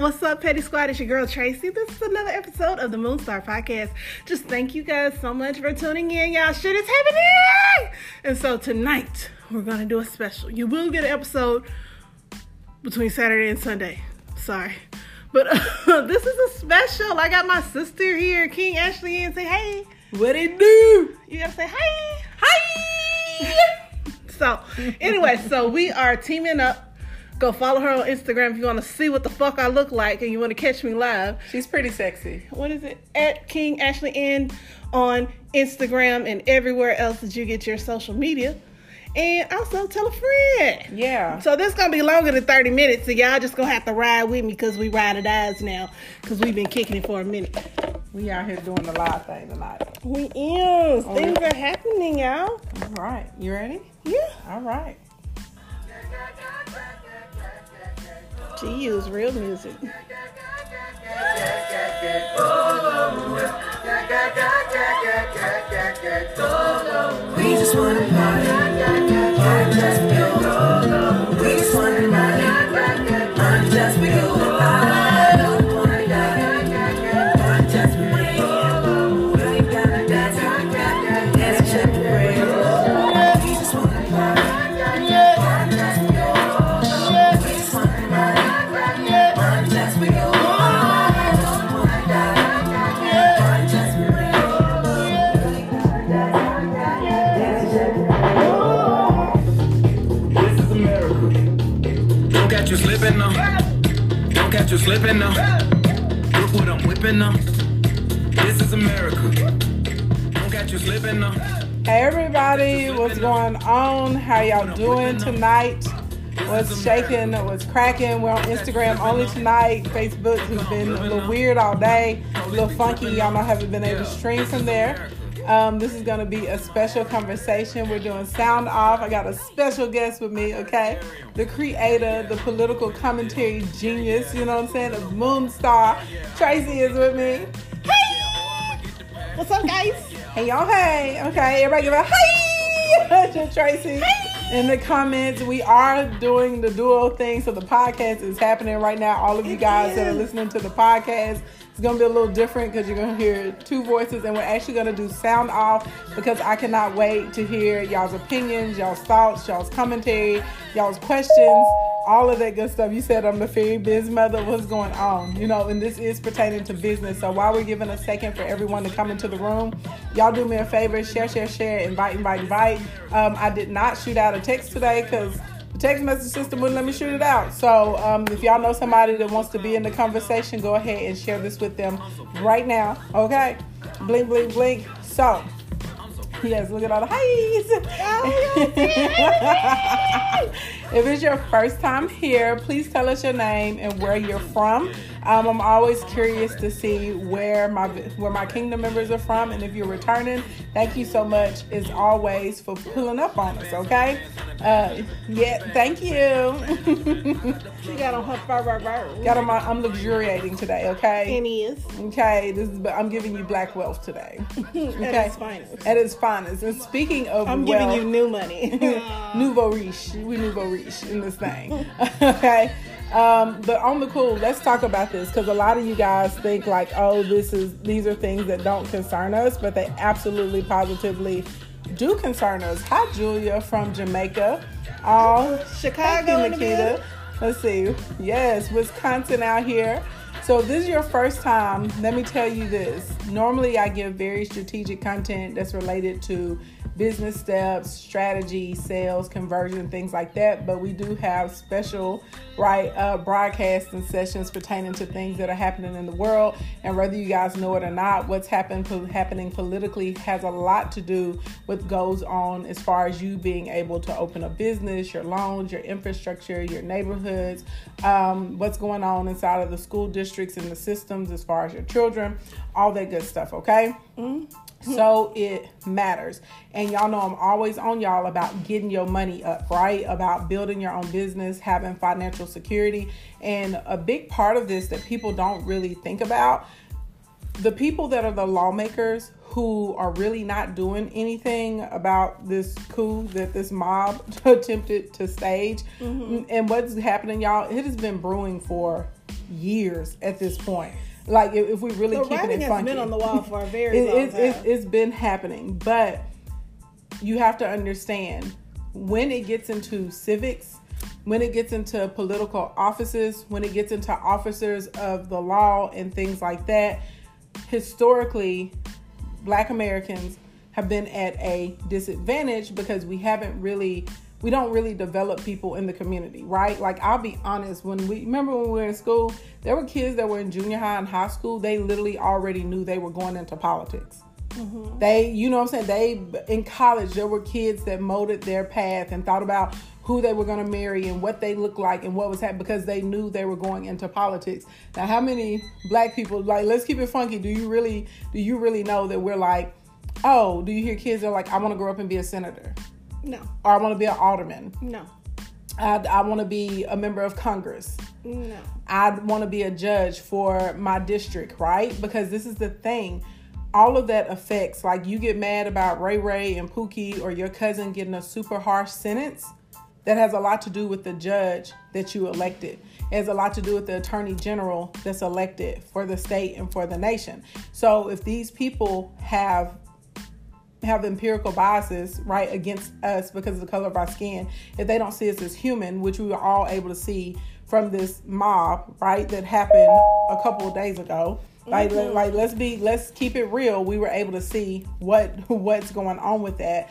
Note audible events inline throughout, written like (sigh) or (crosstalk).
What's up, Petty Squad? It's your girl Tracy. This is another episode of the Moonstar Podcast. Just thank you guys so much for tuning in. Y'all shit is happening. And so tonight we're gonna do a special. You will get an episode between Saturday and Sunday. Sorry. But uh, (laughs) this is a special. I got my sister here, King Ashley, and say hey. What it do? You gotta say hey. Hi. (laughs) so anyway, so we are teaming up Go follow her on Instagram if you want to see what the fuck I look like and you want to catch me live. She's pretty sexy. What is it? At King Ashley N on Instagram and everywhere else that you get your social media. And also tell a friend. Yeah. So this gonna be longer than 30 minutes, so y'all just gonna have to ride with me because we ride or dies now. Cause we've been kicking it for a minute. We out here doing the live thing tonight. We is. Oh, Things are happening, y'all. All right. You ready? Yeah. All right. She used real music. We just wanna party. You slipping now. Look what I'm whipping now. This is America. Don't catch you slipping now. Hey everybody, what's going on? How y'all doing tonight? What's shaking? What's cracking? We're on Instagram only tonight. Facebook has been a little weird all day, a little funky. Y'all know haven't been able to stream from there. Um, this is going to be a special conversation. We're doing sound off. I got a special guest with me, okay? The creator, the political commentary genius, you know what I'm saying? The moon star. Tracy is with me. Hey! What's up, guys? Hey, y'all, hey. Okay, everybody give a hey (laughs) to Tracy. Hey! in the comments. We are doing the dual thing, so the podcast is happening right now. All of you guys that are listening to the podcast, it's gonna be a little different because you're gonna hear two voices, and we're actually gonna do sound off because I cannot wait to hear y'all's opinions, y'all's thoughts, y'all's commentary, y'all's questions, all of that good stuff. You said I'm the fairy biz mother. What's going on? You know, and this is pertaining to business. So while we're giving a second for everyone to come into the room, y'all do me a favor, share, share, share, invite, invite, invite. Um, I did not shoot out a text today because text message system wouldn't let me shoot it out. So um, if y'all know somebody that wants to be in the conversation, go ahead and share this with them right now. Okay? Blink, blink, blink. So, yes, look at all the highs. (laughs) if it's your first time here, please tell us your name and where you're from. Um, I'm always curious to see where my where my kingdom members are from, and if you're returning, thank you so much as always for pulling up on us. Okay, uh, yeah, thank you. (laughs) she got on her fur, fur, fur. Got on my. I'm luxuriating today. Okay, and is okay. This is. But I'm giving you black wealth today. (laughs) Okay, at its finest. At its finest. And speaking of, I'm wealth, giving you new money. (laughs) nouveau riche. We nouveau riche in this thing. okay. Um, but on the cool, let's talk about this because a lot of you guys think like, oh, this is these are things that don't concern us, but they absolutely, positively do concern us. Hi, Julia from Jamaica. Oh, Chicago, Nikita. Let's see. Yes, Wisconsin out here. So, if this is your first time, let me tell you this. Normally, I give very strategic content that's related to business steps, strategy, sales, conversion, things like that. But we do have special, right, uh, broadcasting sessions pertaining to things that are happening in the world. And whether you guys know it or not, what's happen, happening politically has a lot to do with goes on as far as you being able to open a business, your loans, your infrastructure, your neighborhoods, um, what's going on inside of the school districts and the systems as far as your children, all that good stuff, okay? Mm-hmm (laughs) so it matters. And y'all know I'm always on y'all about getting your money up, right? About building your own business, having financial security. And a big part of this that people don't really think about the people that are the lawmakers who are really not doing anything about this coup that this mob (laughs) attempted to stage. Mm-hmm. And what's happening, y'all, it has been brewing for years at this point. Like if, if we really The keeping it has funky, been on the wall for a (laughs) very it, long it, it, time. it's been happening, but you have to understand when it gets into civics, when it gets into political offices, when it gets into officers of the law and things like that, historically, black Americans have been at a disadvantage because we haven't really we don't really develop people in the community, right? Like I'll be honest, when we remember when we were in school, there were kids that were in junior high and high school, they literally already knew they were going into politics. Mm-hmm. They, you know what I'm saying? They in college there were kids that molded their path and thought about who they were going to marry and what they looked like and what was happening because they knew they were going into politics. Now, how many black people like let's keep it funky? Do you really do you really know that we're like, oh, do you hear kids that are like I want to grow up and be a senator no, or I want to be an alderman? no, I, I want to be a member of Congress. no. I want to be a judge for my district, right? Because this is the thing. All of that affects, like, you get mad about Ray Ray and Pookie or your cousin getting a super harsh sentence. That has a lot to do with the judge that you elected. It has a lot to do with the attorney general that's elected for the state and for the nation. So if these people have have empirical biases right against us because of the color of our skin if they don't see us as human which we were all able to see from this mob right that happened a couple of days ago like Mm-hmm. like let's be let's keep it real we were able to see what what's going on with that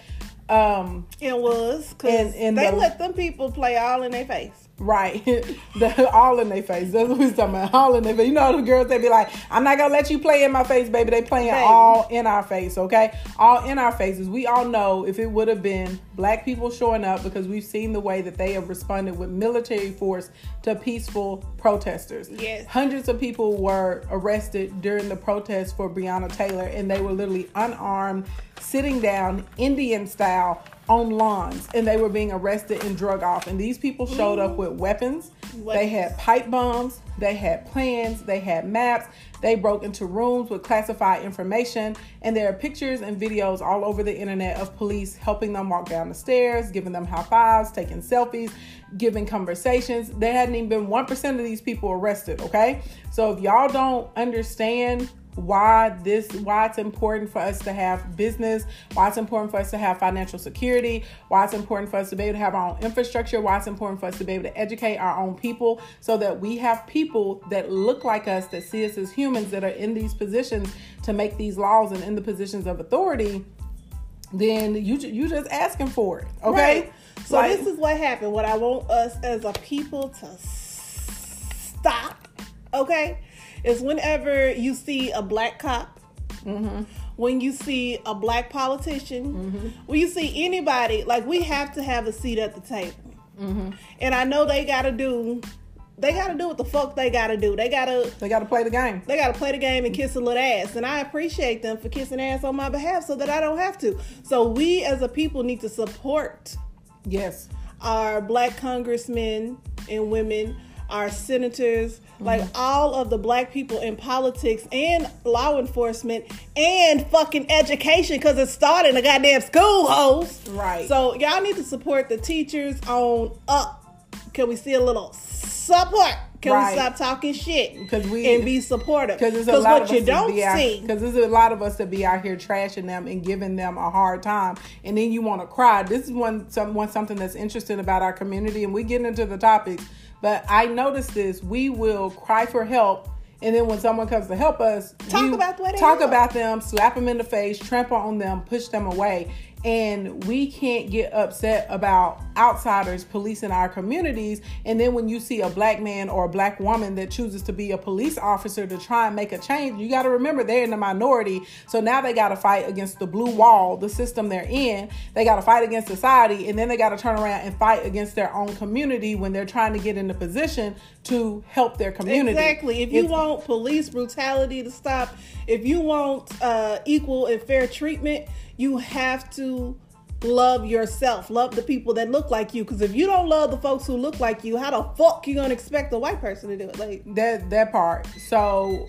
um It was because they the- let them people play all in their face. Right. (laughs) the, all in their face. That's what we're talking about. All in their face. You know the girls they be like, I'm not gonna let you play in my face, baby. They playing Baby. all in our face, okay? All in our faces. We all know if it would have been black people showing up because we've seen the way that they have responded with military force to peaceful protesters. Yes. Hundreds of people were arrested during the protest for Breonna Taylor, and they were literally unarmed, sitting down, Indian style, on lawns, and they were being arrested and drug off. And these people showed up with weapons. They had pipe bombs, they had plans, they had maps. They broke into rooms with classified information, and there are pictures and videos all over the internet of police helping them walk down the stairs, giving them high fives, taking selfies, giving conversations. There hadn't even been 1% of these people arrested, okay? So if y'all don't understand why this why it's important for us to have business why it's important for us to have financial security why it's important for us to be able to have our own infrastructure why it's important for us to be able to educate our own people so that we have people that look like us that see us as humans that are in these positions to make these laws and in the positions of authority then you you just asking for it okay Right. So Like- this is what happened. What I want us as a people to stop, okay, is whenever you see a black cop, Mm-hmm. when you see a black politician, when you see anybody, like we have to have a seat at the table. Mm-hmm. And I know they got to do, they got to do what the fuck they got to do. They got to they got to play the game they gotta play the game and kiss a little ass. And I appreciate them for kissing ass on my behalf so that I don't have to. So we as a people need to support yes our black congressmen and women, our senators, like mm-hmm. all of the black people in politics and law enforcement and fucking education because it started in the goddamn school hoes. Right. So y'all need to support the teachers on up. Can we see a little support? Can Right. we stop talking shit? Because we- and be supportive? Because there's a lot what of you us don't be out, see, Because there's a lot of us that be out here trashing them and giving them a hard time, and then you want to cry. This is one some one something that's interesting about our community, and we get into the topics. But I noticed this: we will cry for help, and then when someone comes to help us, Talk about they talk about them, slap them in the face, trample on them, push them away. And we can't get upset about outsiders policing our communities. And then when you see a black man or a black woman that chooses to be a police officer to try and make a change, you got to remember they're in the minority. So now they got to fight against the blue wall, the system they're in. They got to fight against society. And then they got to turn around and fight against their own community when they're trying to get in the position to help their community. Exactly. If you It's- want police brutality to stop, if you want uh, equal and fair treatment, you have to love yourself. Love the people that look like you. Because if you don't love the folks who look like you, how the fuck you gonna expect a white person to do it? Like, that that part so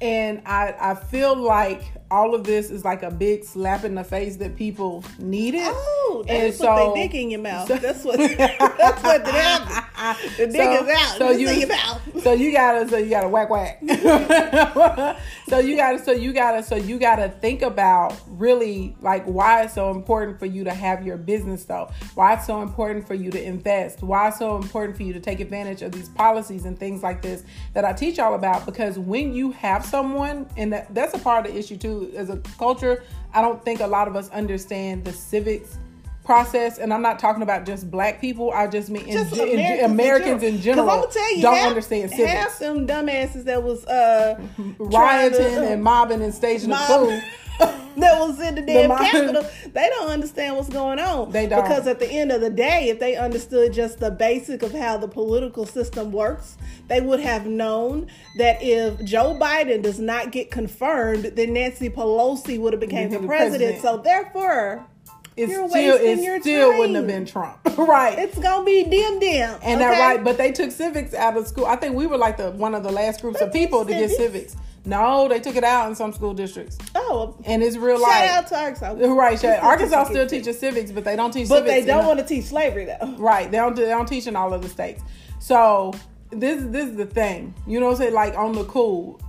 and i i feel like all of this is like a big slap in the face that people needed. it. Oh, And that's so- what they dick in your mouth. that's what. (laughs) That's what did happen. The dick is out. So you, your mouth. (laughs) so you gotta, so you gotta whack whack. (laughs) so you gotta, so you gotta, so you gotta think about really like why it's so important for you to have your business though. Why it's so important for you to invest. Why it's so important for you to take advantage of these policies and things like this that I teach all about. Because when you have someone, and that, that's a part of the issue too, as a culture, I don't think a lot of us understand the civics process and i'm not talking about just black people i just mean Just in Americans, americans in general, I'm gonna tell you, don't half, understand civics. Half them dumbasses that was uh (laughs) rioting to, and mobbing and staging mob- the (laughs) coup. (laughs) that was in the damn mob- capital, they don't understand what's going on. They don't. Because at the end of the day, if they understood just the basic of how the political system works, they would have known that if Joe Biden does not get confirmed, then Nancy Pelosi would have became the the president. president. So therefore, It You're still, wasting it your still time. wouldn't have been Trump, (laughs) right? it's gonna be dim dim. and that right, but they took civics out of school. I think we were like the one of the last groups of people to get civics? No, they took it out in some school districts, oh, and it's real shout life. out to Arkansas. Right, shout- Arkansas still teaches civics, but they don't teach but they don't want to teach slavery though. Right. They don't they don't teach in all of the states. So this this is the thing. You know what I'm saying? Like on the cool.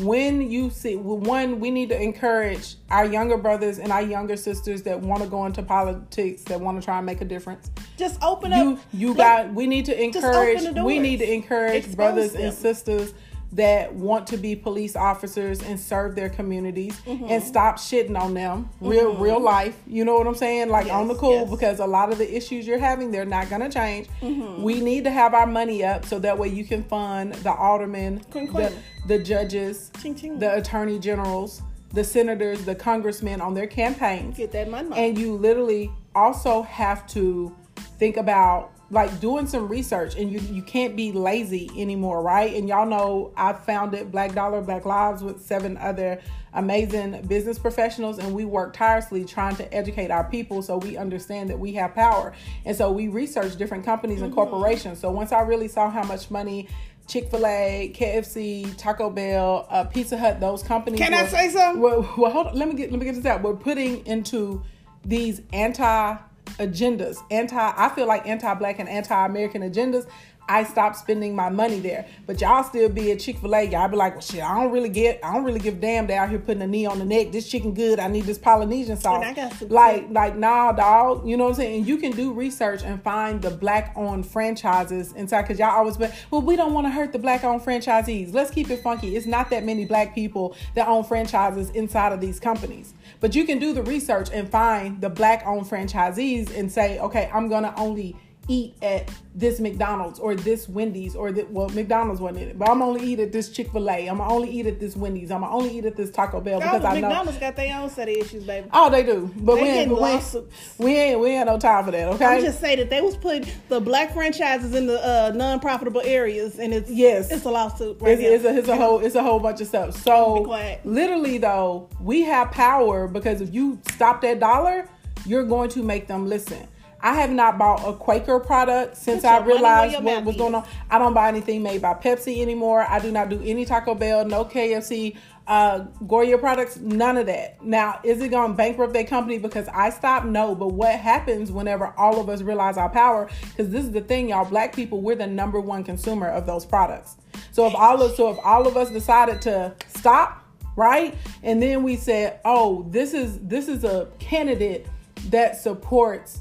When you see one, we need to encourage our younger brothers and our younger sisters that want to go into politics, that want to try and make a difference. Just open up. you Look, got we need to encourage we need to encourage Expose brothers them. and sisters that want to be police officers and serve their communities Mm-hmm. and stop shitting on them real real life you know what i'm saying like on the cool yes. because a lot of the issues you're having they're not going to change Mm-hmm. we need to have our money up so that way you can fund the aldermen the, the judges Ching, ching. the attorney generals the senators the congressmen on their campaigns get that money. and you literally also have to think about like doing some research and you you can't be lazy anymore right and y'all know i founded black dollar black lives with seven other amazing business professionals and we work tirelessly trying to educate our people so we understand that we have power and so we research different companies and corporations so once i really saw how much money Chick-fil-A, KFC, Taco Bell, uh, Pizza Hut, those companies. Can I say something? well, well, hold on. Let me get let me get this out. We're putting into these anti agendas, anti. I feel like anti-black and anti-American agendas. I stopped spending my money there, but y'all still be at Chick Fil A. Y'all be like, well, shit, I don't really get, I don't really give a damn. They out here putting a knee on the neck. This chicken good. I need this Polynesian sauce. And I got like, like, nah, dog. You know what I'm saying? And you can do research and find the black-owned franchises inside. Cause y'all always, but well, we don't want to hurt the black-owned franchisees. Let's keep it funky. It's not that many black people that own franchises inside of these companies. But you can do the research and find the black-owned franchisees and say, okay, I'm gonna only eat at this McDonald's or this Wendy's or the, well McDonald's wasn't in it, but I'm only eat at this Chick Fil A. I'm only eat at this Wendy's. I'm gonna only eat at this Taco Bell because I know. McDonald's got their own set of issues, baby. Oh, they do, but They we ain't, but we, ain't, we ain't we ain't no time for that. Okay. I'm just saying that they was putting the black franchises in the uh, non-profitable areas, and it's Yes. it's a lawsuit. Right it's, it's, a, it's a whole it's a whole bunch of stuff. So literally though, we have power because if you stop that dollar, you're going to make them listen. I have not bought a Quaker product since I your money where realized what was going on. I don't buy anything made by Pepsi anymore. I do not do any Taco Bell, no KFC, uh, Goya products, none of that. Now, is it going to bankrupt their company because I stopped? No. But what happens whenever all of us realize our power? Because this is the thing, y'all. Black people, we're the number one consumer of those products. So if all of so if all of us decided to stop, right, and then we said, oh, this is this is a candidate that supports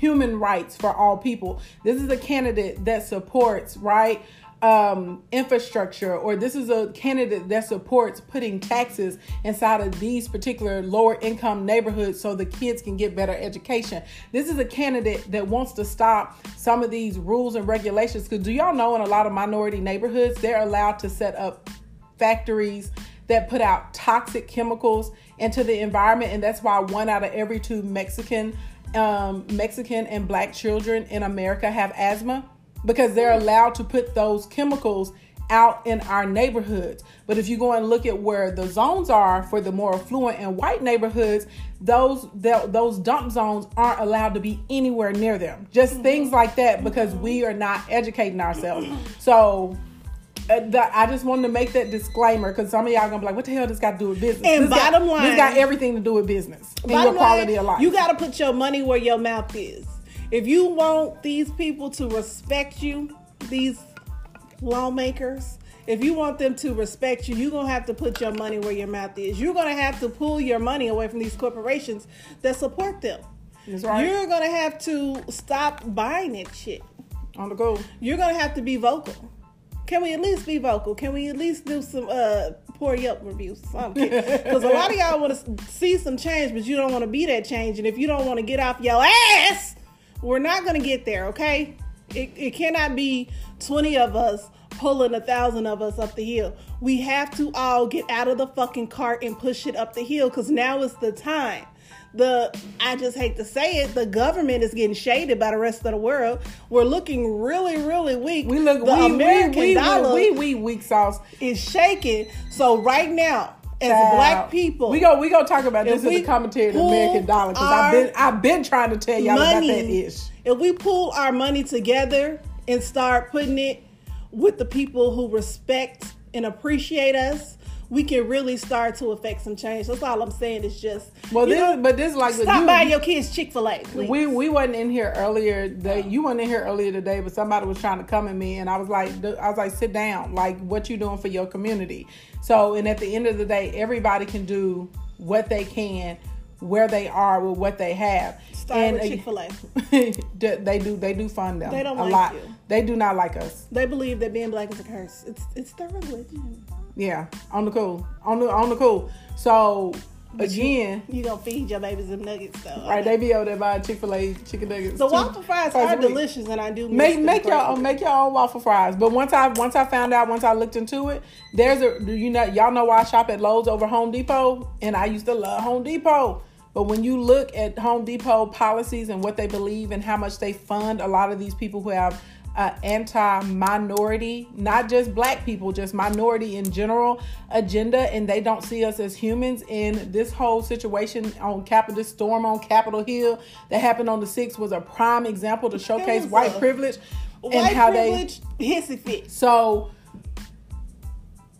human rights for all people. This is a candidate that supports, right? Um, infrastructure, or this is a candidate that supports putting taxes inside of these particular lower income neighborhoods so the kids can get better education. This is a candidate that wants to stop some of these rules and regulations. Because do y'all know in a lot of minority neighborhoods, they're allowed to set up factories that put out toxic chemicals into the environment, and that's why one out of every two Mexican, um, Mexican and Black children in America have asthma because they're allowed to put those chemicals out in our neighborhoods. But if you go and look at where the zones are for the more affluent and white neighborhoods, those th- those dump zones aren't allowed to be anywhere near them. Just things like that because we are not educating ourselves. So uh, the, I just wanted to make that disclaimer because some of y'all gonna be like, "What the hell does got to do with business?" And this got- bottom line- this got everything to do with business and your quality line, of life. You got to put your money where your mouth is. If you want these people to respect you, these lawmakers, if you want them to respect you, you're going to have to put your money where your mouth is. You're going to have to pull your money away from these corporations that support them. That's right. You're going to have to stop buying that shit. on the go. You're going to have to be vocal. Can we at least be vocal? Can we at least do some uh poor Yelp reviews? Because a lot of y'all want to see some change, but you don't want to be that change. And if you don't want to get off your ass, we're not to get there. Okay? It, it cannot be twenty of us pulling a thousand of us up the hill. We have to all get out of the fucking cart and push it up the hill. Because now is the time the I just hate to say it, the government is getting shaded by the rest of the world. We're looking really, really weak. We look. the we, American we, we, dollar we, we, we weak sauce. is shaking. So right now, as Child. black people, we go. We go talk about this in the commentary of the American dollar because I've been I've been trying to tell y'all about that ish. if we pull our money together and start putting it with the people who respect and appreciate us, we can really start to affect some change. That's all I'm saying. Is just Well, this know, but this is like stop you- buying your kids Chick Fil A. We we wasn't in here earlier. They, you weren't in here earlier today, but somebody was trying to come at me, and I was like, I was like, sit down. Like, what you doing for your community? So, and at the end of the day, everybody can do what they can, where they are with what they have. Start and with Chick Fil A. (laughs) they do they do fund them. They don't a like lot. you. They do not like us. They believe that being black is a curse. It's it's their religion. Yeah, on the cool, on the on the cool. So again, You gonna feed your babies them nuggets though. right? They be over there buying Chick Fil A chicken nuggets. the waffle fries are delicious, and I do Make make own make your own waffle fries. But once I once I found out, once I looked into it, there's a do you know y'all know why I shop at Lowe's over Home Depot, and I used to love Home Depot. But when you look at Home Depot policies and what they believe and how much they fund a lot of these people who have uh, anti-minority, not just black people, just minority in general agenda, and they don't see us as humans. In this whole situation on Capitol, this storm on Capitol Hill that happened on the sixth was a prime example to showcase white privilege and how privilege, hissy fit. So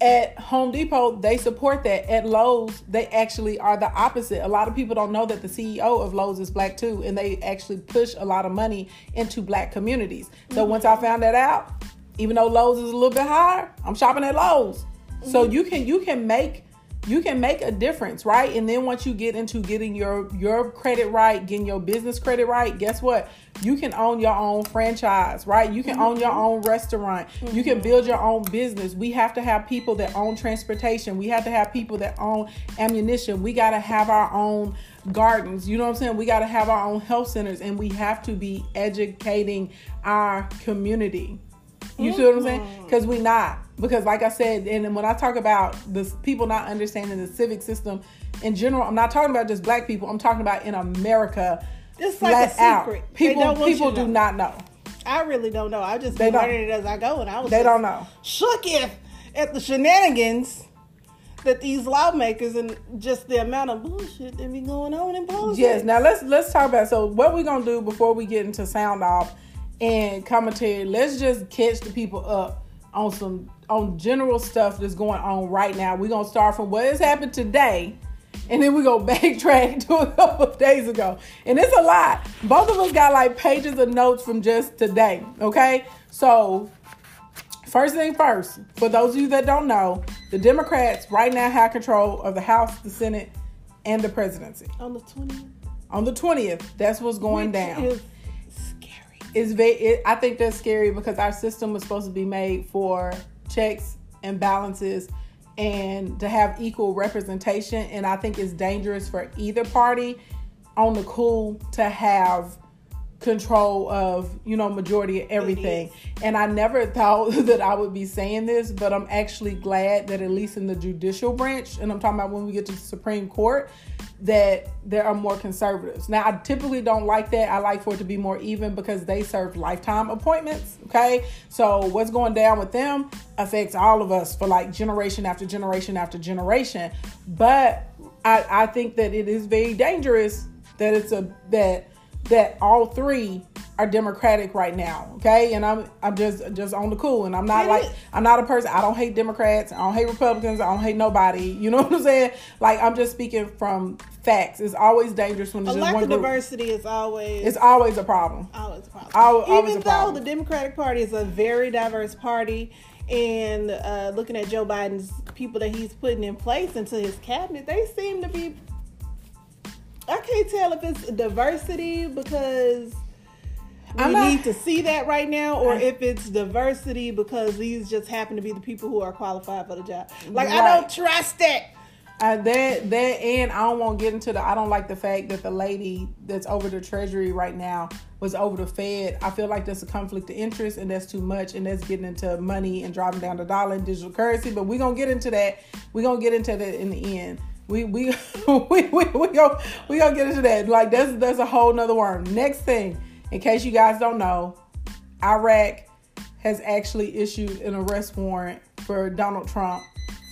at Home Depot, they support that. At Lowe's, they actually are the opposite. A lot of people don't know that the CEO of Lowe's is black too, and they actually push a lot of money into black communities. So mm-hmm. once I found that out, even though Lowe's is a little bit higher, I'm shopping at Lowe's. So mm-hmm. you can you can make you can make a difference, right? And then once you get into getting your your credit right, getting your business credit right, guess what? You can own your own franchise, right? You can own your mm-hmm. own restaurant. You can mm-hmm. build your own business. We have to have people that own transportation. We have to have people that own ammunition. We got to have our own gardens. You know what I'm saying? We got to have our own health centers and we have to be educating our community. You see what I'm saying? Because we not. Because like I said, and when I talk about the people not understanding the civic system in general, I'm not talking about just black people. I'm talking about in America. It's like a out. secret. They People people do not know. I really don't know. I just They been learning it as I go, and I was They don't know. shook if at the shenanigans that these lawmakers and just the amount of bullshit that be going on in politics. Yes. Now let's let's talk about so what we're gonna do before we get into sound off and commentary. Let's just catch the people up on some on general stuff that's going on right now. We're gonna start from what has happened today. And then we go (laughs) backtrack to a couple of days ago. And it's a lot. Both of us got like pages of notes from just today. Okay. So First thing first, for those of you that don't know, the Democrats right now have control of the House, the Senate, and the presidency. on the twentieth. On the 20th, that's what's going down. Is. It's very, it, I think that's scary because our system was supposed to be made for checks and balances and to have equal representation. And I think it's dangerous for either party on the cool to have control of you know majority of everything. And i never (laughs) thought that i would be saying this but i'm actually glad that at least in the judicial branch and i'm talking about when we get to the supreme court that there are more conservatives. Now i typically don't like that. I like for it to be more even because they serve lifetime appointments okay? So what's going down with them affects all of us for like generation after generation after generation. But i i think that it is very dangerous that it's a that that all three are democratic right now okay and i'm i'm just just on the cool and i'm not like i'm not a person i don't hate democrats i don't hate republicans i don't hate nobody you know (laughs) what i'm saying like i'm just speaking from facts it's always dangerous when A there's just lack one of group diversity is always it's always a problem always a problem. Al- always Even a though problem. the Democratic Party is a very diverse party, and uh, looking at Joe Biden's people that he's putting in place into his cabinet, they seem to be. I can't tell if it's diversity because we I'm not- need to see that right now, or I- if it's diversity because these just happen to be the people who are qualified for the job. Like I don't trust it. Uh, that that and I don't want to get into the. I don't like the fact that the lady that's over the treasury right now was over the Fed. I feel like that's a conflict of interest and that's too much and that's getting into money and driving down the dollar and digital currency. But we're gonna get into that. We're gonna get into that in the end. (laughs) We we we we we go we gonna get into that. Like that's that's a whole nother worm. Next thing, in case you guys don't know, Iraq has actually issued an arrest warrant for Donald Trump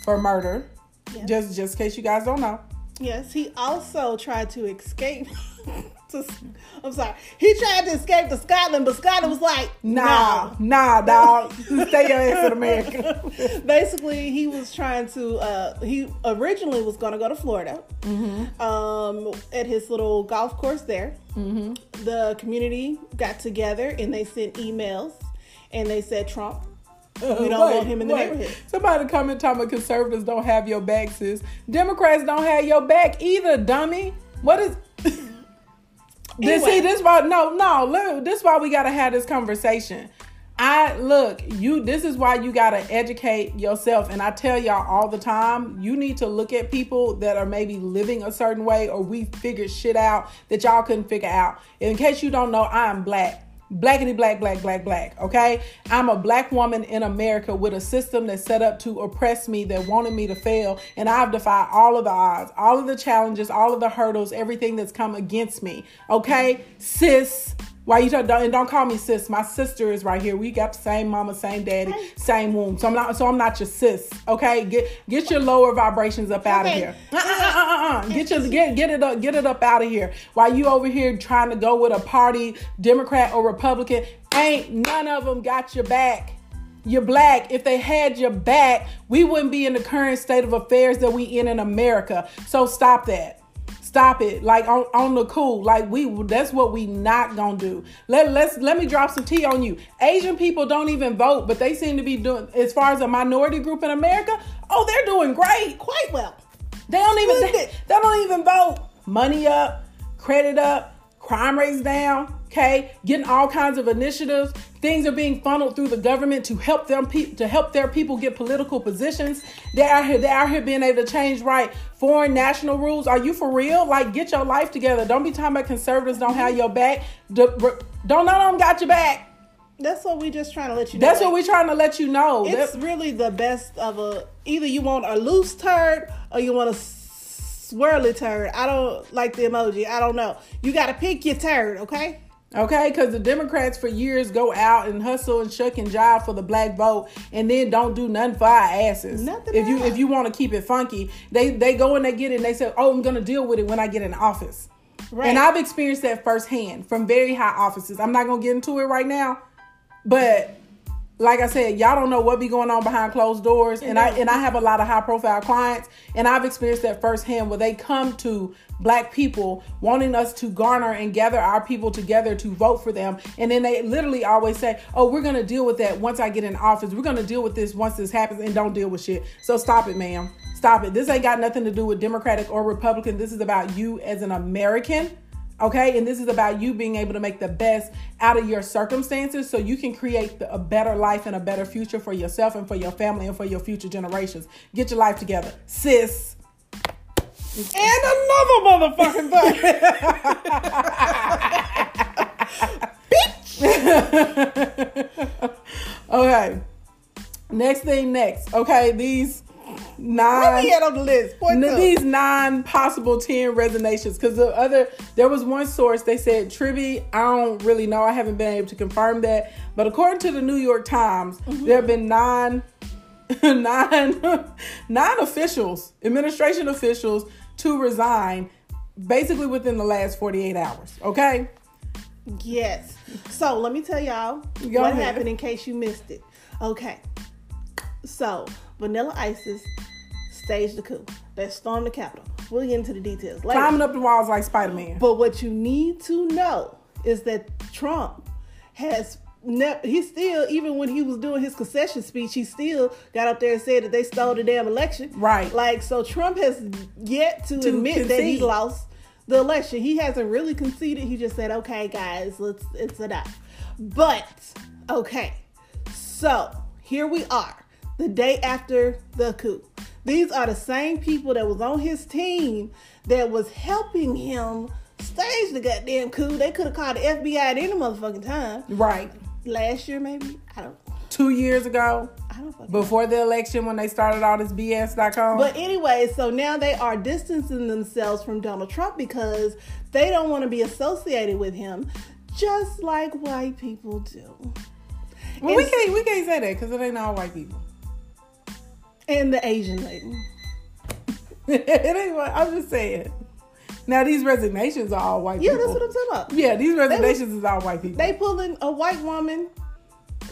for murder. Yes. Just just in case you guys don't know. Yes, he also tried to escape. (laughs) to, I'm sorry, he tried to escape to Scotland, but Scotland was like, Nah, no. nah, dog. (laughs) Stay your ass in America. (laughs) Basically, he was trying to. Uh, he originally was going to go to Florida, um, at his little golf course there. The community got together and they sent emails, and they said Trump. We don't want him in the neighborhood. Somebody comment talking about conservatives don't have your back, sis. Democrats don't have your back either, dummy. What is this? Anyway. See, this why no, no. Look, this why we gotta have this conversation. I look, you. This is why you gotta educate yourself, and I tell y'all all the time. You need to look at people that are maybe living a certain way, or we figured shit out that y'all couldn't figure out. In case you don't know, I am black. Blackity black, black, black, black. Okay, I'm a black woman in America with a system that's set up to oppress me, that wanted me to fail, and I've defied all of the odds, all of the challenges, all of the hurdles, everything that's come against me. Okay, sis. Why you talk, and don't call me sis. My sister is right here. We got the same mama, same daddy, same womb. So I'm not. So I'm not your sis. Okay, get get your lower vibrations up out of Okay. here. Uh-uh-uh-uh-uh. Get your get get it up get it up out of here. While you over here trying to go with a party, Democrat or Republican, ain't none of them got your back. You're black. If they had your back, we wouldn't be in the current state of affairs that we in in America. So stop that. Stop it. Like on, on the cool. Like we that's what we not gonna do. Let let's let me drop some tea on you. Asian people don't even vote, but they seem to be doing as far as a minority group in America, oh they're doing great. Quite well. They don't even they, they don't even vote. Money up, credit up, crime rates down. Okay, getting all kinds of initiatives. Things are being funneled through the government to help them pe- to help their people get political positions. They are here. They are here being able to change right foreign national rules. Are you for real? Like, get your life together. Don't be talking about conservatives don't have your back. Don't none of them got your back. That's what we just trying to let you know. That's what we're trying to let you know. It's That- really the best of a. Either you want a loose turd or you want a swirly turd. I don't like the emoji. I don't know. You got to pick your turd, okay? Okay, because the Democrats for years go out and hustle and shuck and jive for the black vote, and then don't do nothing for our asses. Nothing if you if you want to keep it funky, they they go and they get it. and They say, "Oh, I'm gonna deal with it when I get in office." Right. And I've experienced that firsthand from very high offices. I'm not gonna get into it right now, but like I said, y'all don't know what be going on behind closed doors, and I and I have a lot of high profile clients, and I've experienced that firsthand where they come to black people wanting us to garner and gather our people together to vote for them, and then they literally always say, "Oh, we're gonna deal with that once I get in office. We're gonna deal with this once this happens," and don't deal with shit. So stop it, ma'am. Stop it. This ain't got nothing to do with Democratic or Republican. This is about you as an American. Okay, and this is about you being able to make the best out of your circumstances so you can create the, a better life and a better future for yourself and for your family and for your future generations. Get your life together, sis. And another motherfucking thing. (laughs) Bitch. (laughs) okay, next thing next. Okay, these nine. Where on the list? Point N- these nine possible 10 resignations because the other there was one source they said Tribby I don't really know I haven't been able to confirm that but according to the New York Times Mm-hmm. there have been nine (laughs) nine (laughs) nine officials administration officials to resign basically within the last 48 hours okay Yes. So let me tell y'all Go what ahead. happened in case you missed it. Okay. So Vanilla Isis staged the coup. They stormed the Capitol. We'll get into the details later. Climbing up the walls like Spider Man. But what you need to know is that Trump has ne- he still even when he was doing his concession speech, he still got up there and said that they stole the damn election. Right. Like so, Trump has yet to, To admit that he lost the election. He hasn't really conceded. He just said, "Okay, guys, let's it's enough." But okay, so here we are, the day after the coup. These are the same people that was on his team that was helping him stage the goddamn coup. They could have called the FBI at any motherfucking time. Right. Last year, maybe. I don't. Two years ago, I don't fucking. before the election, when they started all this BS.com. But anyway, so now they are distancing themselves from Donald Trump because they don't want to be associated with him, just like white people do. well, we can't we can't say that because it ain't all white people. And the Asian lady. (laughs) it ain't. what- I'm just saying. Now these resignations are all white Yeah, people. that's what I'm talking about. Yeah, these resignations is all white people. They pulling a white woman.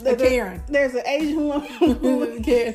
A Karen. There's an Asian woman. (laughs) pulling- Karen.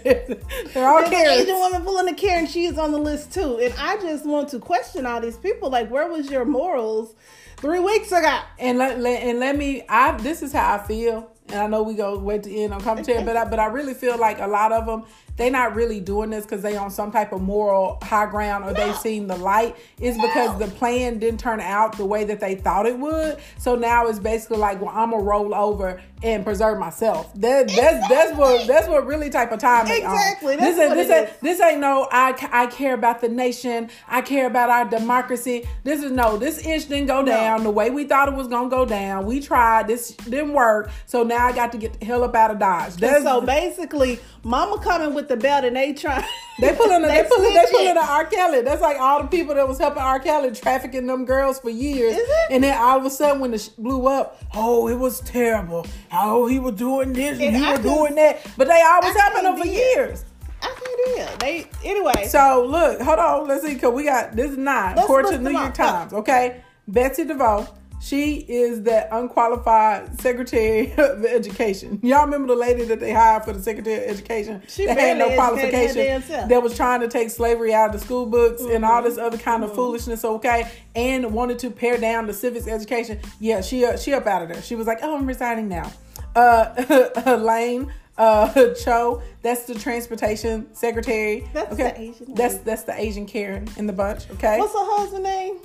They're all There's an Asian woman pulling a Karen. She is on the list too. And I just want to question all these people. Like, where was your morals three weeks ago? And let, let and let me. I this is how I feel, and I know we go wait to end on commentary, but I, but I really feel like a lot of them they're not really doing this because they on some type of moral high ground or they've seen the light. It's because the plan didn't turn out the way that they thought it would. So now it's basically like, well, I'm gonna roll over and preserve myself. That that's that's what that's what really type of time they. Um, exactly, This ain't this ain't is. this ain't no I, I care about the nation. I care about our democracy. This is no, this ish didn't go down the way we thought it was gonna go down. We tried, this didn't work. So now I got to get the hell up out of Dodge. That's so basically, Mama coming with the belt and they trying. (laughs) they pulling (laughs) a, they pulling they pulling pulling R. Kelly. That's like all the people that was helping R. Kelly trafficking them girls for years. Is it? And then all of a sudden when the sh- blew up, oh, it was terrible. Oh, he was doing this and, And he I was doing that. But they always helping them for be- years. I can't hear. They anyway. So look, hold on, let's see, cause we got this is nine, Let's according to New York. Times. Okay, Betsy DeVos, she is that unqualified Secretary (laughs) of Education. Y'all remember the lady that they hired for the Secretary of Education She that had no barely educated her damn qualification, that was trying to take slavery out of the school books and all Mm-hmm. this other kind of foolishness. Okay, and wanted to pare down the civics education. Yeah, she uh, she up out of there. She was like, oh, I'm resigning now. Uh, (laughs) Lane uh (laughs) Cho, that's the transportation secretary. That's okay. the Asian That's that's the Asian Karen in the bunch. Okay. What's her husband name?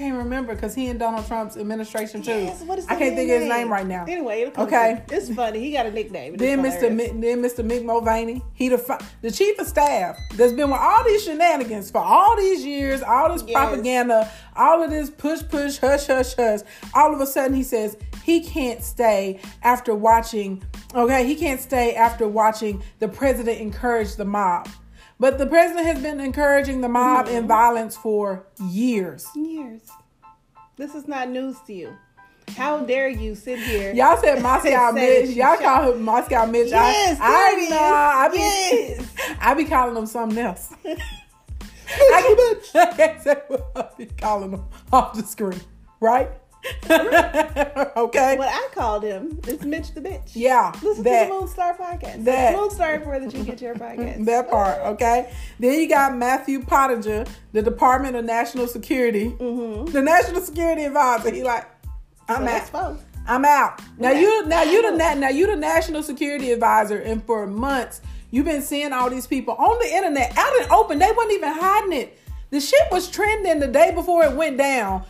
I can't remember because he in Donald Trump's administration too. Yes, what is I can't think of his name right now. Anyway, it'll Okay. to. It's funny. He got a nickname. Then Mr. Mi- then Mr. Mick Mulvaney, he the fi- the chief of staff that's been with all these shenanigans for all these years, all this Yes. propaganda, all of this push push hush hush hush. All of a sudden he says he can't stay after watching. Okay, he can't stay after watching the president encourage the mob. But the president has been encouraging the mob Mm-hmm. and violence for years. years. This is not news to you. How dare you sit here? Y'all said (laughs) Moscow Mitch. Y'all call him Moscow Mitch. Yes, I, I know. I be, Yes. (laughs) I be calling him something else. (laughs) I, I can't say what I be calling him off the screen, right? (laughs) okay. What I called him is Mitch the bitch. Yeah, Listen that to the Moonstar podcast. that- Moonstar where that you get your podcast. (laughs) that part. Okay. Then you got Matthew Pottinger, the Department of National Security, Mm-hmm. the National Security Advisor. He like, I'm So out. I'm out. Now you now you the (laughs) now you the national security advisor, and for months you've been seeing all these people on the internet out in open. They wasn't even hiding it. The shit was trending the day before it went down.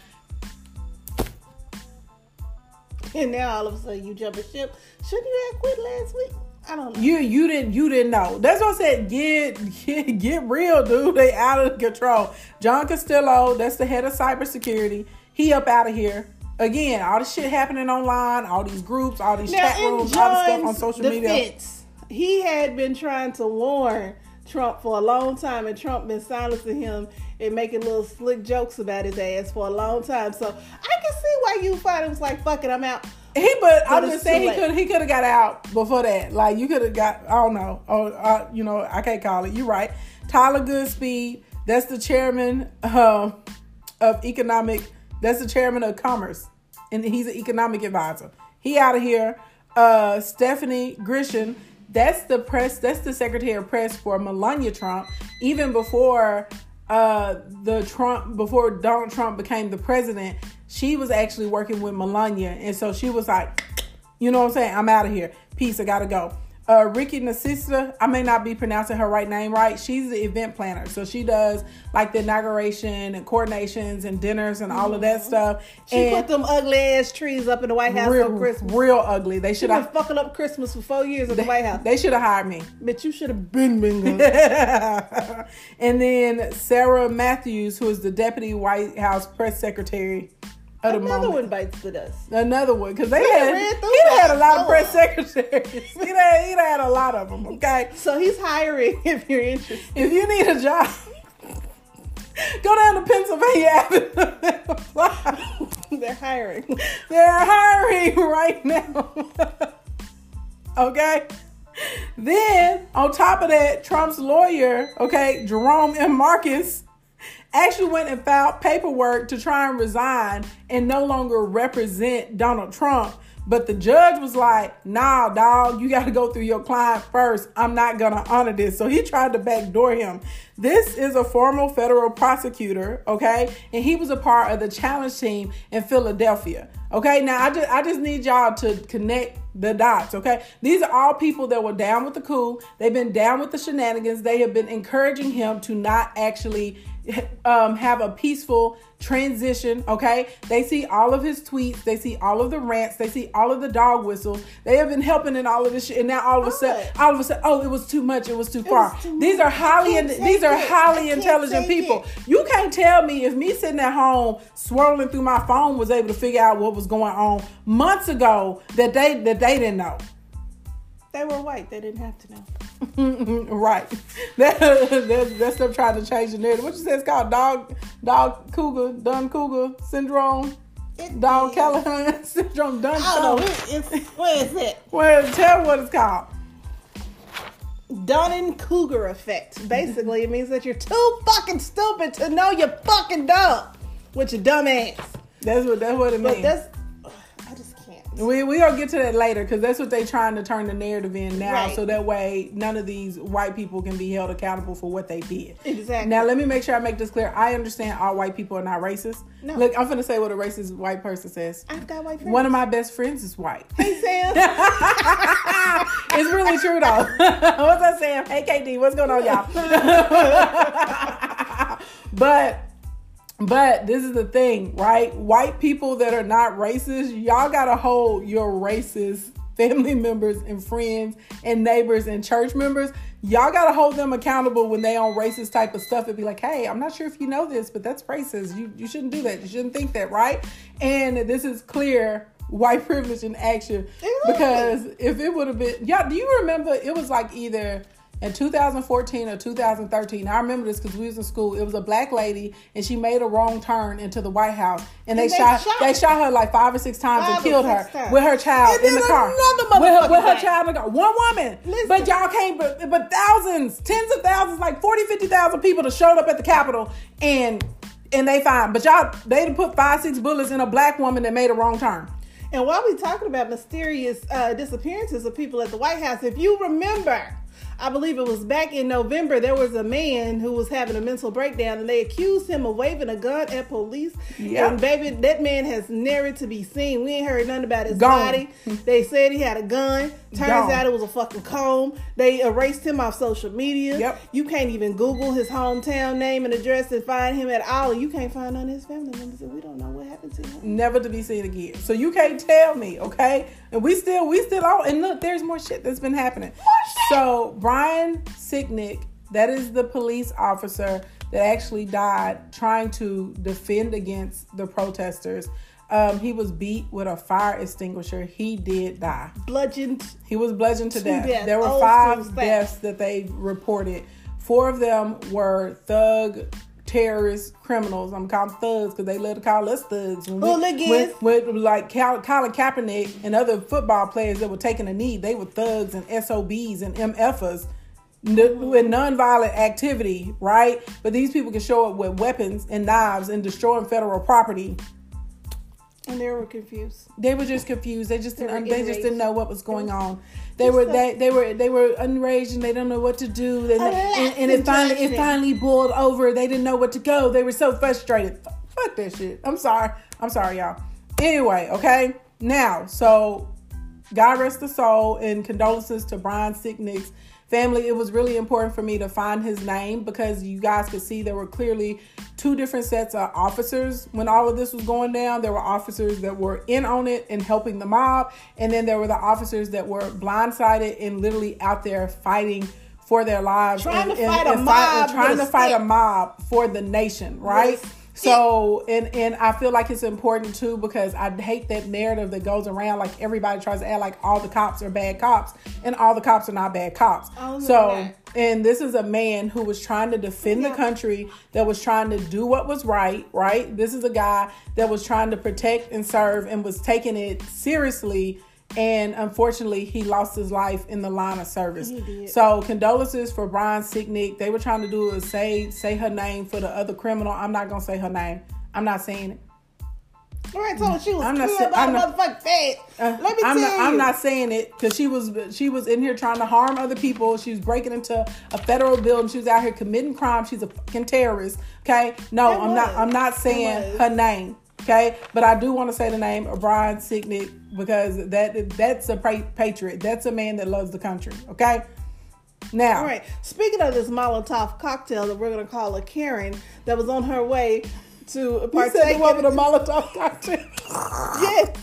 (laughs) And now all of a sudden you jump a ship. Shouldn't you have quit last week? I don't know. You you didn't you didn't know. That's what I said. Get get get real, dude. They out of control. John Castillo, that's the head of cybersecurity. He up out of here. Again, all this shit happening online, all these groups, all these Now, chat rooms, all this stuff on social media. he had been trying to warn Trump for a long time, and Trump been silencing him and making little slick jokes about his ass for a long time. So I can see why you finally was like, "Fuck it, I'm out." He, but I'm it's just saying he could he could have got out before that. Like you could have got. I don't know. Oh, uh, you know, I can't call it. You're right. Tyler Goodspeed. That's the chairman um, of economic. That's the chairman of commerce. and he's an economic advisor. He out of here. Uh, Stephanie Grisham, that's the press. That's the secretary of press for Melania Trump. Even before uh, the Trump, before Donald Trump became the president, she was actually working with Melania, and so she was like, you know what I'm saying? I'm out of here. Peace. I gotta go uh, Rickie Niceta, I may not be pronouncing her right name right. She's the event planner. So she does like the inauguration and coordinations and dinners and all of that mm-hmm. stuff. She and put them ugly ass trees up in the White House real, on Christmas. Real ugly. They should have fucking up Christmas for four years at the White House. They should have hired me. But you should have been been (laughs) And then Sarah Matthews, who is the deputy White House press secretary Another one bites the dust. Another one because they had he (laughs) had a lot of press secretaries. he had he had a lot of them. Okay, so he's hiring (laughs) if you're interested. If you need a job, go down to Pennsylvania Avenue. They're hiring. (laughs) They're hiring right now. okay. Then on top of that, Trump's lawyer, okay, Jerome M. Marcus actually went and filed paperwork to try and resign and no longer represent Donald Trump. But the judge was like, nah, dog, you got to go through your client first. I'm not going to honor this. So he tried to backdoor him. This is a former federal prosecutor, okay? And he was a part of the challenge team in Philadelphia. Okay, now I just I just need y'all to connect the dots, okay? These are all people that were down with the coup. They've been down with the shenanigans. They have been encouraging him to not actually um, have a peaceful transition. Okay, they see all of his tweets, they see all of the rants, they see all of the dog whistles. They have been helping in all of this shit, and now all of a sudden, all of a sudden, oh, it was too much. It was too far. Was too these are highly in, these are highly intelligent people. It. You can't tell me if me sitting at home swirling through my phone was able to figure out what was going on months ago that they that they didn't know. They were white. They didn't have to know. (laughs) right. That, that, that's them trying to change the narrative. What you say it's called? Dog, dog cougar, Dunn cougar syndrome. It dog is. Callahan (laughs) syndrome. Dunn. Oh, it's, what is it? Well, tell what it's called. Dunning Kruger effect. Basically, it means that you're too fucking stupid to know you're fucking dumb with your dumb ass. That's what that's what it but means. That's we we gonna get to that later because that's what they're trying to turn the narrative in now, right. so that way none of these white people can be held accountable for what they did. Exactly. Now let me make sure I make this clear. I understand all white people are not racist. No. Look, I'm gonna say what a racist white person says. I've got white friends. One of my best friends is white. Hey Sam. (laughs) it's really true though. (laughs) what's up, Sam? Hey KD, what's going on, y'all? (laughs) but but this is the thing, right? White people that are not racist, y'all gotta hold your racist (laughs) family members and friends and neighbors and church members. Y'all gotta hold them accountable when they on racist type of stuff and be like, hey, I'm not sure if you know this, but that's racist. You you shouldn't do that. You shouldn't think that, right? And this is clear white (laughs) privilege in action. Because if it would have been y'all, do you remember it was like either in 2014 or 2013. I remember this because we was in school. It was a black lady, and she made a wrong turn into the White House, and, and they, they shot, shot, they shot her like five or six times five and killed her times. with her child in the car. With her, with her child in the car. One woman, Listen. but y'all came, but, but thousands, tens of thousands, like 40, 50,000 people that showed up at the Capitol, and and they fine. But y'all, they put five, six bullets in a black woman that made a wrong turn. And while we talking about mysterious uh, disappearances of people at the White House, if you remember I believe it was back in November, there was a man who was having a mental breakdown and they accused him of waving a gun at police. Yeah. And baby, that man has never to be seen. We ain't heard nothing about his Gone. body. They said he had a gun. Turns Gone. out it was a fucking comb. They erased him off social media. Yep. You can't even Google his hometown name and address and find him at all. You can't find none of his family members. And we don't know what happened to him. Never to be seen again. So you can't tell me, okay? And we still, we still on. And look, there's more shit that's been happening. So Brian Sicknick, that is the police officer that actually died trying to defend against the protesters. Um, he was beat with a fire extinguisher. He did die. Bludgeoned. He was bludgeoned to death. death. There were oh, five deaths that they reported. Four of them were thug terrorist criminals. I'm calling thugs because they love to call us thugs. Hooligans. With, with like Colin Kaepernick and other football players that were taking a knee, they were thugs and SOBs and MFers with nonviolent activity, right? But these people can show up with weapons and knives and destroying federal property And they were confused. They were just confused. They just They didn't. They, just didn't know what was going on. They were they, they were they were enraged and they don't know what to do. They, and, and it finally it finally boiled over. They didn't know what to go. They were so frustrated. F- Fuck that shit. I'm sorry. I'm sorry, y'all. Anyway, okay. Now, so God rest the soul and condolences to Brian Sicknick's family. It was really important for me to find his name because you guys could see there were clearly two different sets of officers when all of this was going down. There were officers that were in on it and helping the mob, and then there were the officers that were blindsided and literally out there fighting for their lives Trying and, to fight a and fight- and mob trying to a fight a mob for the nation, right? A So and and I feel like it's important too because I hate that narrative that goes around like everybody tries to act like all the cops are bad cops and all the cops are not bad cops. Oh, so and this is a man who was trying to defend the country that was trying to do what was right, right? This is a guy that was trying to protect and serve and was taking it seriously and unfortunately he lost his life in the line of service. So condolences for Brian Sicknick. They were trying to do is say say her name for the other criminal. I'm not gonna say her name. I'm not saying it. Right, told her she was I'm not killed sa- by I'm a not- motherfucking fed. Uh, Let me I'm tell not, you. I'm not saying it because she was she was in here trying to harm other people. She was breaking into a federal building. She was out here committing crime. She's a fucking terrorist. Okay, no, It I'm not. I'm not saying her name. Okay, but I do want to say the name of Brian Sicknick because that that's a patriot. That's a man that loves the country. Okay, now All right. Speaking of this Molotov cocktail that we're gonna call a Karen that was on her way to you partake. said the one with in- a Molotov cocktail. (laughs) yes,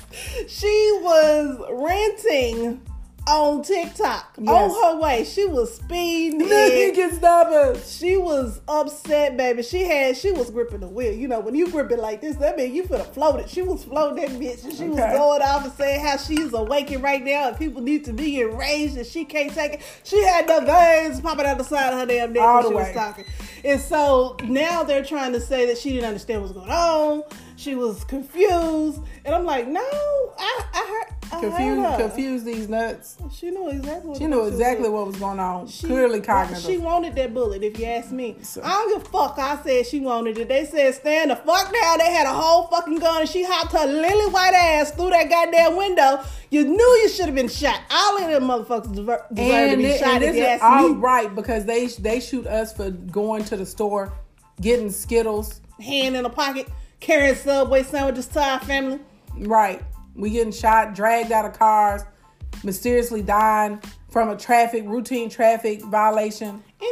she was ranting on TikTok Yes. on her way. She was speeding. you can stop us. She was upset, baby. She had she was gripping the wheel. You know, when you grip it like this, that means you finna float it. She was floating that bitch, and she was going off and saying how she's awakened right now, and people need to be enraged, and she can't take it. She had the veins popping out the side of her damn neck All when the she way. was talking. And so now they're trying to say that she didn't understand what's going on. She was confused, and I'm like, no, I, I heard. I heard Confuse these nuts. She knew exactly. What She knew fuck was exactly what was going on. She- Clearly cognitive. She wanted that bullet, if you ask me. So- I don't give a fuck. I said she wanted it. They said stand the fuck down. They had a whole fucking gun and she hopped her lily white ass through that goddamn window. You knew you should have been shot. All of them motherfuckers deserve, deserve to be thi- shot and if you is ask all me. right because they they shoot us for going to the store, getting Skittles. Hand in a pocket, carrying Subway sandwiches to our family. Right, we getting shot, dragged out of cars, mysteriously dying from a traffic routine traffic violation. It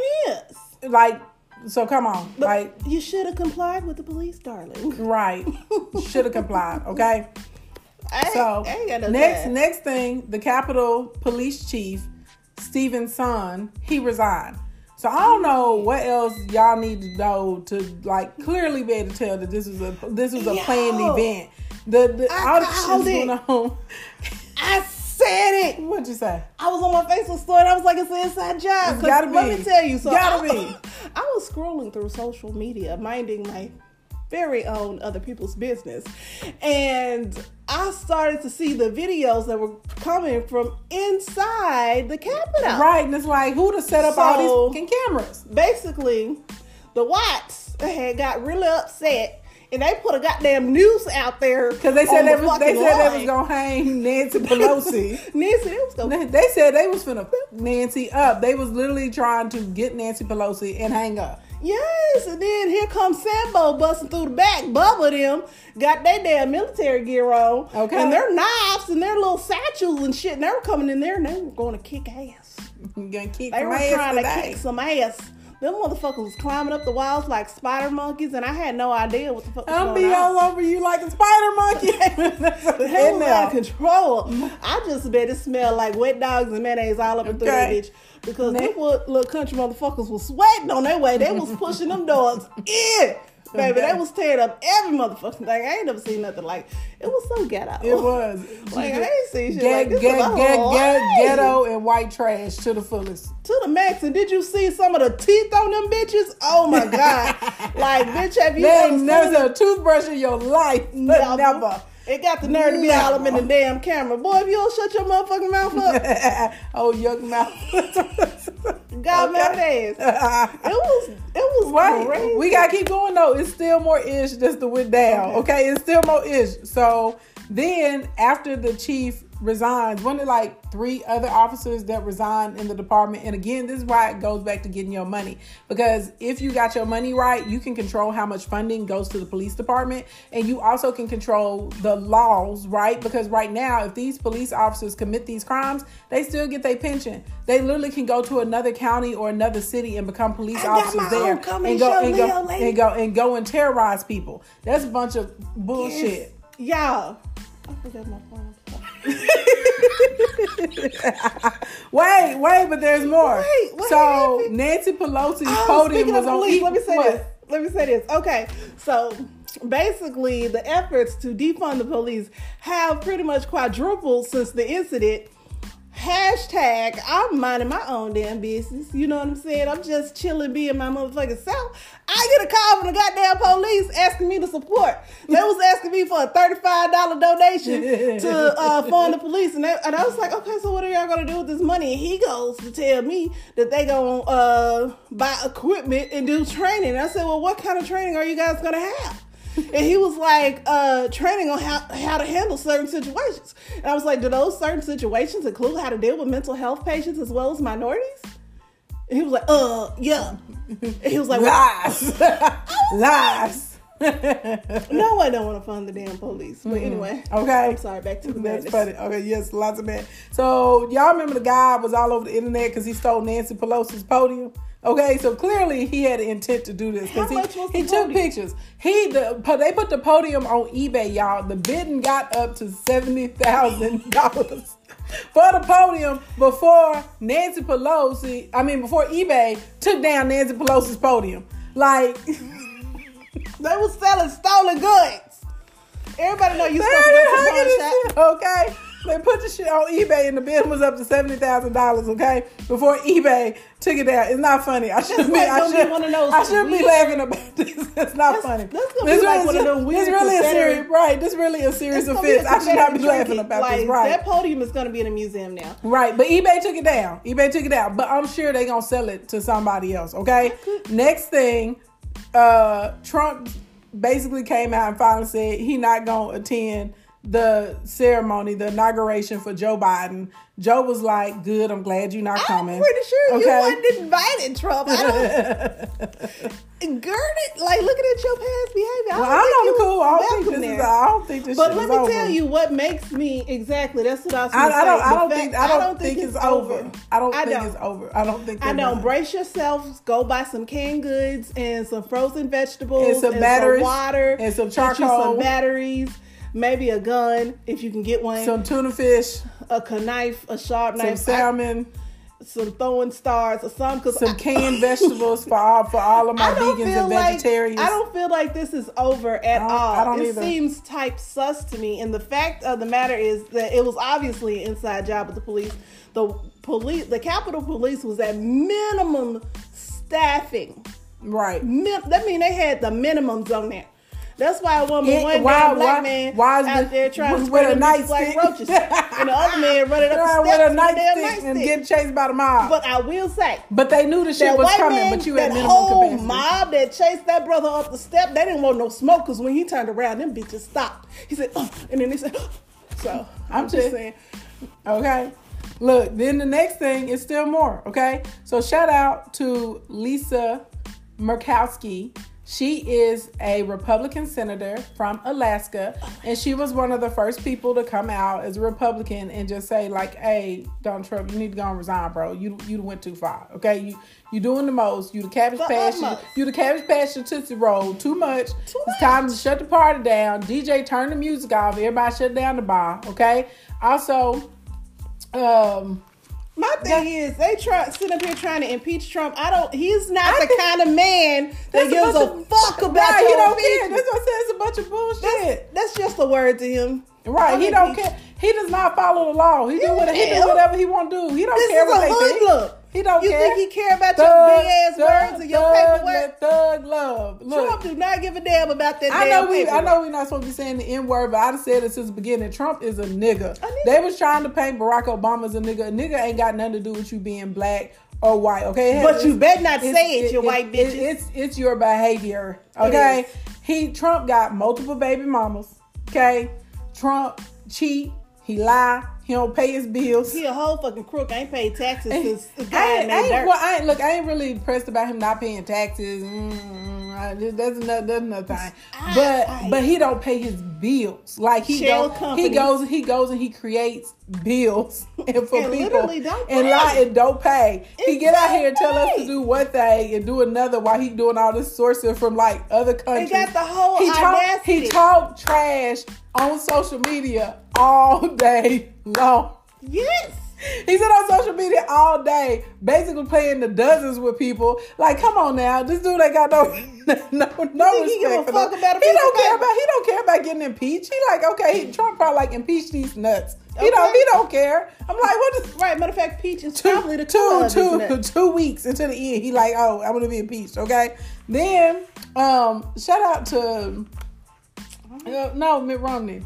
is. Like, so come on, But like, you should have complied with the police, darling. right, should have complied. (laughs) Okay. I, So I no next time. next thing, the Capitol Police Chief Steven Sund he resigned. So I don't know what else y'all need to know to like clearly be able to tell that this was a this was a Yo. planned event. The, the I all the shit's going on. I said it. What'd you say? I was on my Facebook story and I was like, it's an inside job. Gotta Let me tell you. So Gotta I, be. I was scrolling through social media, minding my very own other people's business. And I started to see the videos that were coming from inside the Capitol. Right, and it's like who to set up all these fucking cameras? Basically, the Watts had got really upset and they put a goddamn noose out there. Because they said they the was they said they was gonna hang Nancy (laughs) Pelosi. Nancy, they was gonna They said they was finna fuck Nancy up. They was literally trying to get Nancy Pelosi and hang up. Yes, and then here comes Sambo busting through the back. Bubba them got their damn military gear on. Okay. And their knives and their little satchels and shit. And they were coming in there and they were going to kick ass. You (laughs) gonna kick They were trying today. to kick some ass. Them motherfuckers was climbing up the walls like spider monkeys, and I had no idea what the fuck was I'll going be on. all over you like a spider monkey. The (laughs) hell out of control. I just bet it smelled like wet dogs and mayonnaise all up and through that bitch. Because them little country motherfuckers was sweating on their way. They was pushing them dogs in. Baby, they was tearing up every motherfucking thing. I ain't never seen nothing like it. was so ghetto. It was. (laughs) Like, I ain't seen shit Get, like this get, get, get, ghetto and white trash to the fullest. to the max. And did you see some of the teeth on them bitches? Oh my god! (laughs) like, bitch, have you There ever ain't seen never a toothbrush in your life. Never. never. It got the nerve to be all up in the damn camera. Boy, if you don't shut your motherfucking mouth up. (laughs) oh, yuck mouth. God Okay. ass. (laughs) It was it was Wait, crazy. we gotta keep going though. It's still more ish just to went down. Okay. Okay. it's still more ish. So then after the chief resigns, one of like three other officers that resigned in the department. And again, this is why it goes back to getting your money. Because if you got your money right, you can control how much funding goes to the police department. And you also can control the laws, right? Because right now, if these police officers commit these crimes, they still get their pension. They literally can go to another county or another city and become police I officers there and go and go and go and go and terrorize people. That's a bunch of bullshit. Y'all. I forgot my phone. (laughs) wait, wait, but there's more. Wait, so happened? Nancy Pelosi's Oh, podium was on. police, let me say what? this. Let me say this. Okay, so basically, the efforts to defund the police have pretty much quadrupled since the incident. Hashtag, I'm minding my own damn business. You know what I'm saying? I'm just chilling, being my motherfucking self. I get a call from the goddamn police asking me to support. They was asking me for a $35 donation (laughs) to uh, fund the police. And, they, and I was like, okay, so what are y'all going to do with this money? And he goes to tell me that they going to uh, buy equipment and do training. And I said, well, what kind of training are you guys going to have? And he was like uh training on how how to handle certain situations and i was like do those certain situations include how to deal with mental health patients as well as minorities and he was like uh yeah and he was like Lies, (laughs) lies. no i don't want to fund the damn police but anyway Okay. i'm sorry back to the That's madness. funny. Okay, yes, lots of men. So y'all remember the guy was all over the internet because he stole Nancy Pelosi's podium. Okay, so clearly he had an intent to do this because he, he took pictures. He the they put the podium on eBay, y'all. The bidding got up to seventy thousand dollars for the podium before Nancy Pelosi. I mean, before eBay took down Nancy Pelosi's podium. Like. (laughs) they was selling stolen goods everybody know you supposed to go to pawn shop. okay? They put the shit on eBay and the bid was up to seventy thousand dollars. Okay, before eBay took it down. It's not funny. I should be. like I gonna be should. one of those I should be laughing about this. (laughs) It's not That's- funny. that's gonna This be like really- one of them weird This really a serious, right? This really a serious gonna offense. a I should not be laughing about like, this, right? That podium is going to be in a museum now. Right, but eBay took it down. eBay took it down, but I'm sure they gonna sell it to somebody else. Okay. Next thing, uh, Trump basically came out and finally said he not gonna attend the ceremony, the inauguration for Joe Biden. Joe was like, "Good, I'm glad you're not coming." I'm pretty sure you Okay. wasn't invited, Trump. I don't. (laughs) Gird like looking at your past behavior. I Well, don't I'm think on the you cool. I don't think this is. I don't think this. But let me over. tell you what makes me exactly. That's what I was. I, I don't. I don't fact- think. I don't, think, it's over. I don't I think don't. it's over. I don't think. I know. done. Brace yourselves. Go buy some canned goods and some frozen vegetables And some batteries, water and some you charcoal. some batteries, maybe a gun if you can get one, Some tuna fish, a knife, a sharp some knife, Some salmon. some throwing stars or something. Cause some I- canned (laughs) vegetables for all for all of my vegans and like vegetarians. I don't feel like this is over at I all. I don't it either. seems type sus to me. And the fact of the matter is that it was obviously an inside job of the police. The police, the Capitol Police, was at minimum staffing. right. Min- that mean they had the minimums on there. That's why one It- one why- black why- man why is out the- there trying to spread a nightstick? like roaches, (laughs) and the other man running up the steps a with a nightstick and getting chased by the mob. But, I will say, but they knew the shit that was coming, man, but you that had minimum whole capacity. mob that chased that brother up the step, they didn't want no smoke because when he turned around, them bitches stopped. He said, "Ugh," and then they said, "Ugh." so I'm, I'm just just- saying. Okay. Look, then the next thing is still more. Okay. So shout out to Lisa Murkowski. She is a Republican senator from Alaska, and she was one of the first people to come out as a Republican and just say, like, "Hey, Donald Trump, you need to go and resign, bro. You you went too far. Okay, you you doing the most. You the cabbage The patch. You, the cabbage patch your tootsie roll too much. Too it's much. time to shut the party down. DJ, turn the music off. Everybody shut down the bar. Okay. Also, um, My thing is, they try sit up here trying to impeach Trump. I don't. He's not I the kind of man that That's a gives a, of- fuck about right, he don't care. That's what I said. It's a bunch of bullshit. That's just a word to him. right. He don't care. He does not follow the law. He do Yeah, what he do whatever he want to do. He don't This care what a they think. hoodlum. He don't you care. think he care about your big ass thug, words and your thug, paperwork? Thug love. Look, Trump do not give a damn about that. I know we. I know we're not supposed to be saying the N word, but I've said it since the beginning. Trump is a nigga. A nigga. They was trying to paint Barack Obama as a nigga. A nigga ain't got nothing to do with you being black or white. Okay, But you better not say it, you white it- bitches. it's it's your behavior. Okay, he Trump got multiple baby mamas. Okay, Trump cheat. He lie. He don't pay his bills. He a whole fucking crook. I ain't paid taxes since the ain't, I ain't- well, I ain't, look, I ain't really impressed about him not paying taxes. Mm-hmm. Mm, I- that's another, that's another thing. But I- but he don't pay his bills. Like he Shell goes, he goes, he goes and he creates bills (laughs) and for And people and lie and don't pay. He get out here and tell us to do one thing and do another while he doing all this sourcing from like other countries. He got the whole he talk, he talk trash on social media all (laughs) day long. yes. (laughs) He's been on social media all day, basically playing the dozens with people. Like, come on now, this dude ain't got no (laughs) no no think he give a respect fuck about a He don't care about he don't care about getting impeached. He like, okay, he, Trump probably like impeach these nuts. He don't he don't care. I'm like, what is Right. Matter of fact, Peach is two, probably the color two, of these two, nuts. (laughs) two weeks into the end, he like, oh, I'm gonna be impeached. Okay, then um, shout out to uh, no Mitt Romney.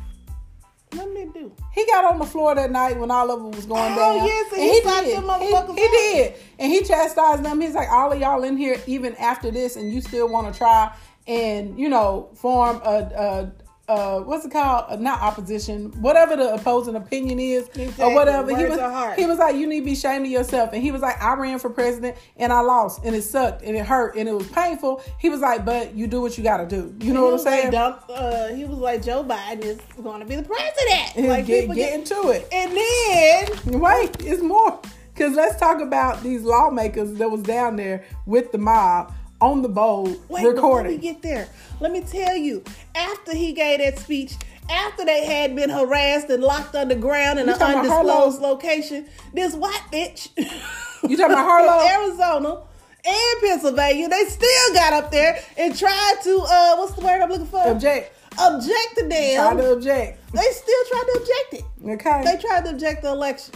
What did do? He got on the floor that night when all of it was going Oh, down. yes, and he slapped did. them motherfuckers He, he did. And he chastised them. He's like, all of y'all in here, even after this, and you still want to try and, you know, form a, a what's it called? A, not opposition, whatever the opposing opinion is Exactly. or whatever. he was, he was like, you need to be ashamed of yourself. And he was like, I ran for president and I lost and it sucked and it hurt and it was painful. He was like, but you do what you got to do. You know what I'm like, saying? Dump, uh, he was like, Joe Biden is going to be the president. Like, get, people get into it. And then Wait, it's more. Because let's talk about these lawmakers that was down there with the mob on the bowl Wait, before we recording. get there, let me tell you. After he gave that speech, after they had been harassed and locked underground in You an undisclosed location, this white bitch (laughs) You talking about Harlow? Arizona and Pennsylvania, they still got up there and tried to uh, what's the word I'm looking for? Object. Object to Try them. to object. They still tried to object it. Okay. They tried to object the election.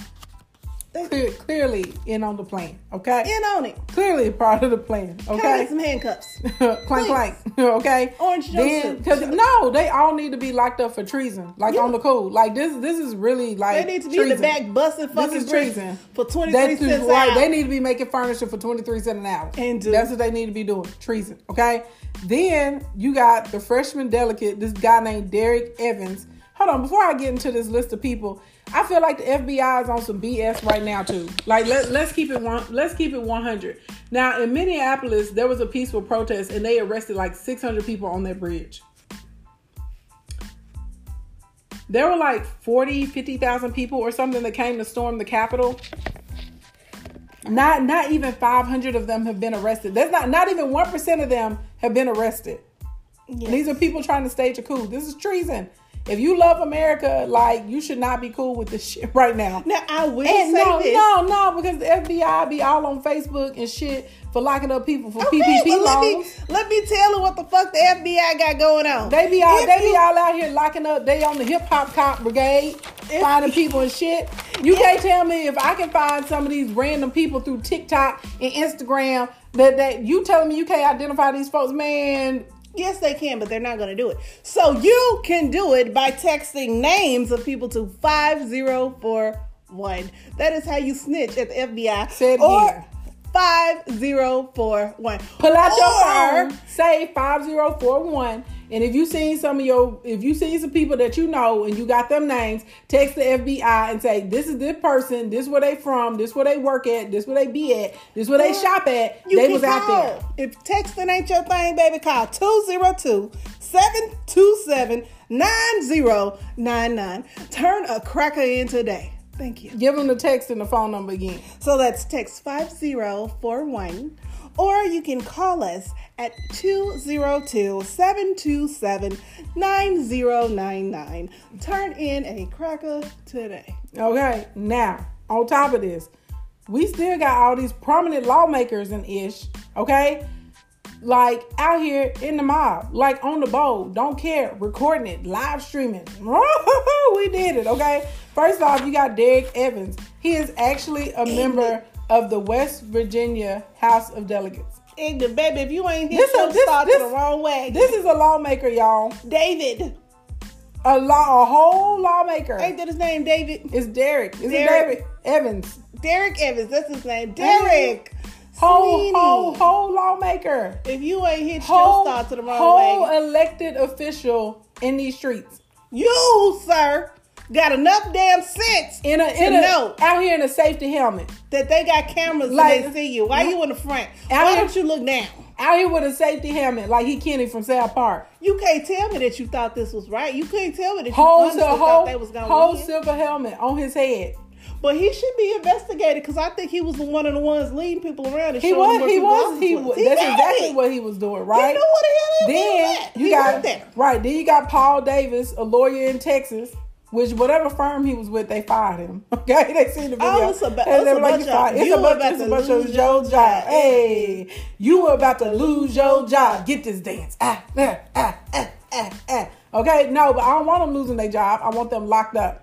Clear, clearly in on the plan. Okay. in on it. Clearly part of the plan. Okay. like some handcuffs. (laughs) clank Please. clank. (laughs) okay. Orange Then, jumpsuit. because no, they all need to be locked up for treason. Like Yeah. on the cool. Like this. This is really like They need to be in the back busting This fucking is treason. for 23 That's cents an right. hour. They need to be making furniture for twenty three cents an hour. And do. that's what they need to be doing. Treason. Okay. Then you got the freshman delegate, this guy named Derrick Evans. Hold on, before I get into this list of people, I feel like the FBI is on some BS right now too. Like let, let's keep it one let's keep it 100. Now in Minneapolis, there was a peaceful protest and they arrested like 600 people on that bridge. There were like 40, 50,000 people or something that came to storm the Capitol. Not not even 500 of them have been arrested. That's not not even 1% of them have been arrested. Yes. These are people trying to stage a coup. This is treason. If you love America, like you should not be cool with this (laughs) shit right now. Now I will And say no, this. no, no, because the FBI be all on Facebook and shit for locking up people for Okay, PPP well, let me loans. let me tell you what the fuck the FBI got going on. They be all If they be all out here locking up. They on the hip hop cop brigade, finding people and shit. You can't tell me if I can find some of these random people through TikTok and Instagram that that you telling me you can't identify these folks, man. Yes, they can, but they're not going to do it. So you can do it by texting names of people to 5041. That is how you snitch at the FBI. Say it or again. 5041. Pull out your Or- phone, say five zero four one, and if you seen some of your, if you seen some people that you know and you got them names, text the FBI and say this is this person, this where they from, this where they work at, this where they be at, this where they Or shop at. You They was out there. If texting ain't your thing, baby, call 202 727 9099. Turn a cracker in today. Thank you. Give them the text and the phone number again. So that's text 5041, or you can call us at 202 727 9099. Turn in a cracker today. Okay, now on top of this, we still got all these prominent lawmakers and ish. Okay, like out here in the mob, like on the bowl, don't care, recording it, live streaming. (laughs) we did it. Okay, first off, you got Derrick Evans. He is actually a member of the West Virginia House of Delegates. Ignorant baby, if you ain't hit This your this- start this- to the wrong way. This is a lawmaker, y'all. David. A law, a whole lawmaker. Ain't that his name, David? It's Derrick. It's Derrick. Derrick Evans. Derrick Evans. That's his name. Derrick. Whole, whole, whole lawmaker. If you ain't hit Whole, your star to the wrong whole way, Whole elected official in these streets. you, sir, got enough damn sense In a, in a, know out here in a safety helmet. that they got cameras Like- and they see you. Why you in the front? Why here- don't you look down? Out here with a safety helmet, like he Kenny from South Park. You can't tell me that you thought this was right. You couldn't tell me that you Whole, honestly sil- thought whole, they was gonna whole win. silver helmet on his head. But he should be investigated because I think he was the one of the ones leading people around. And He was, he was, he was. He That's exactly it. what he was doing, He right? knew what the hell he was Then you He got there. right. Then you got Paul Davis, a lawyer in Texas, which whatever firm he was with, they fired him. (laughs) Okay, they seen the video. Oh, it's a And it's like, bunch "You of- fired." It's you about it's to lose your job. job. Hey, you were about to lose your job. Get this dance. Ah, ah, ah, ah, ah, ah. Okay, no, but I don't want them losing their job. I want them locked up.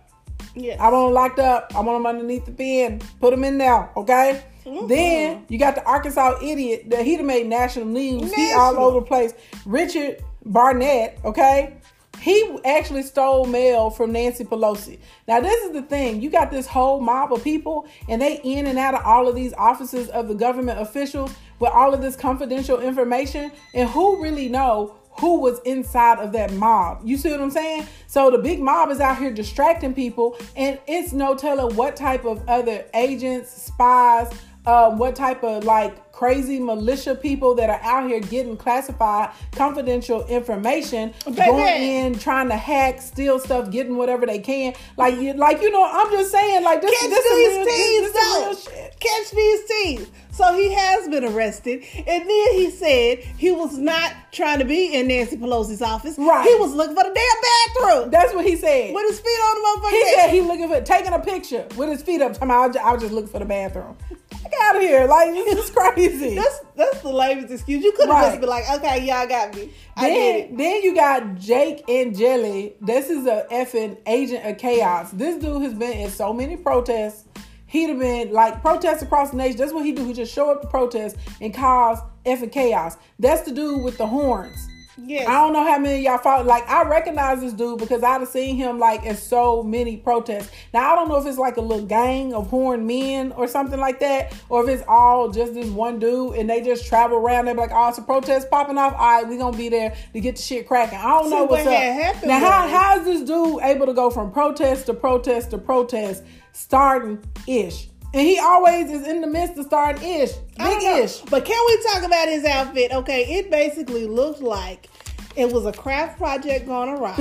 Yes. I want them locked up. I want them underneath the pen. Put them in there, okay? Mhm. Then you got the Arkansas idiot that he done made national news. He all over the place. Richard Barnett, okay? He actually stole mail from Nancy Pelosi. Now, this is the thing. You got this whole mob of people, and they in and out of all of these offices of the government officials with all of this confidential information. And who really know who was inside of that mob. You see what I'm saying? So the big mob is out here distracting people, and it's no telling what type of other agents, spies, um, what type of like crazy militia people that are out here getting classified confidential information, Baby. going in trying to hack, steal stuff, getting whatever they can. Like, you, like you know, I'm just saying, like this, Catch this these real, this, thieves, this some real shit. Catch these thieves. So he has been arrested, and then he said he was not trying to be in Nancy Pelosi's office. Right. He was looking for the damn bathroom That's what he said. with his feet on the motherfucker. He said he looking for taking a picture with his feet up. I was just, I was just looking for the bathroom. Get out of here! Like this is crazy. (laughs) That's that's the lamest excuse. You could have Right. just been like, okay, y'all got me. I then, then you got Jake Angeli. This is a effing agent of chaos. This dude has been in so many protests. He'd have been like protests across the nation. That's what he do. He just show up to protest and cause effing chaos. That's the dude with the horns. Yes. I don't know how many of y'all follow. Like, I recognize this dude because I've seen him like in so many protests. Now, I don't know if it's like a little gang of horned men or something like that, or if it's all just this one dude and they just travel around. They're like, oh, it's a protest popping off. All right, we gonna be there to get the shit cracking. I don't See, know what's what up. happened Now, how, how is this dude able to go from protest to protest to protest, starting ish? And he always is in the midst of starting ish, big ish. But can we talk about his outfit? Okay, it basically looked like it was a craft project gone awry.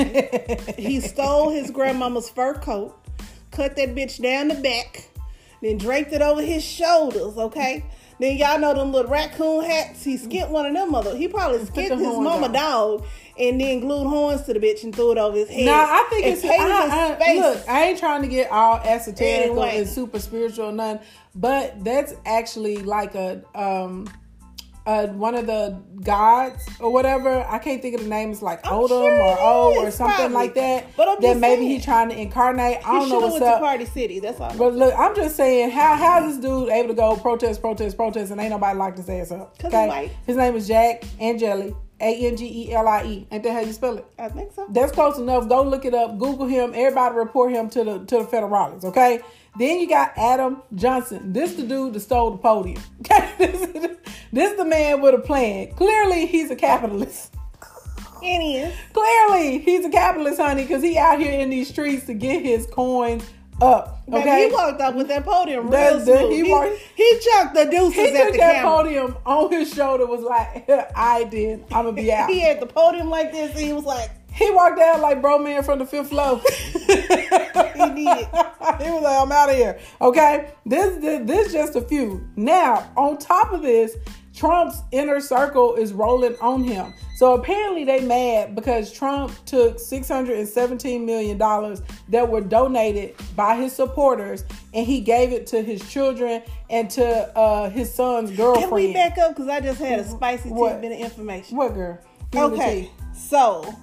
(laughs) he stole his grandmama's fur coat, cut that bitch down the back, then draped it over his shoulders, okay? Then y'all know them little raccoon hats. He skinned one of them mother. He probably skinned his mama dog and then glued horns to the bitch and threw it over his head. Nah, I think it's. I, his I, face. look, I ain't trying to get all esoterical Anyway. and super spiritual or nothing, but that's actually like a um, uh, one of the gods or whatever. I can't think of the name. It's like I'm Odin sure or O or something probably. like that. But I'm that maybe saying. he's trying to incarnate. I don't know what's up. to Party City. That's all. But look, I'm just saying, how how is this dude able to go protest, protest, protest, and ain't nobody locked his ass up? white. His name is Jack Angeli, A N G E L I E. Ain't that how you spell it? I think so. That's close enough. Go look it up. Google him. Everybody report him to the to the federales. Okay. Then you got Adam Johnson. This the dude that stole the podium. (laughs) Okay. this, is- this the man with a plan. Clearly, he's a capitalist. He is. Clearly, he's a capitalist, honey, because he out here in these streets to get his coins up. Baby, Okay. he walked up with that podium real That- smooth. he He, walked- he chucked the deuces he took that camera. podium on his shoulder. Was like, (laughs) I did. I'm gonna be (laughs) out. He had the podium like this, and he was like, He walked down like bro man from the fifth floor. (laughs) He did. he was like, I'm out of here. Okay. This, this this just a few. Now, on top of this, Trump's inner circle is rolling on him. So apparently they mad because Trump took $617 million that were donated by his supporters and he gave it to his children and to uh, his son's girlfriend. Can we back up? Because I just had a spicy What? tidbit of information. What girl? Give Okay, so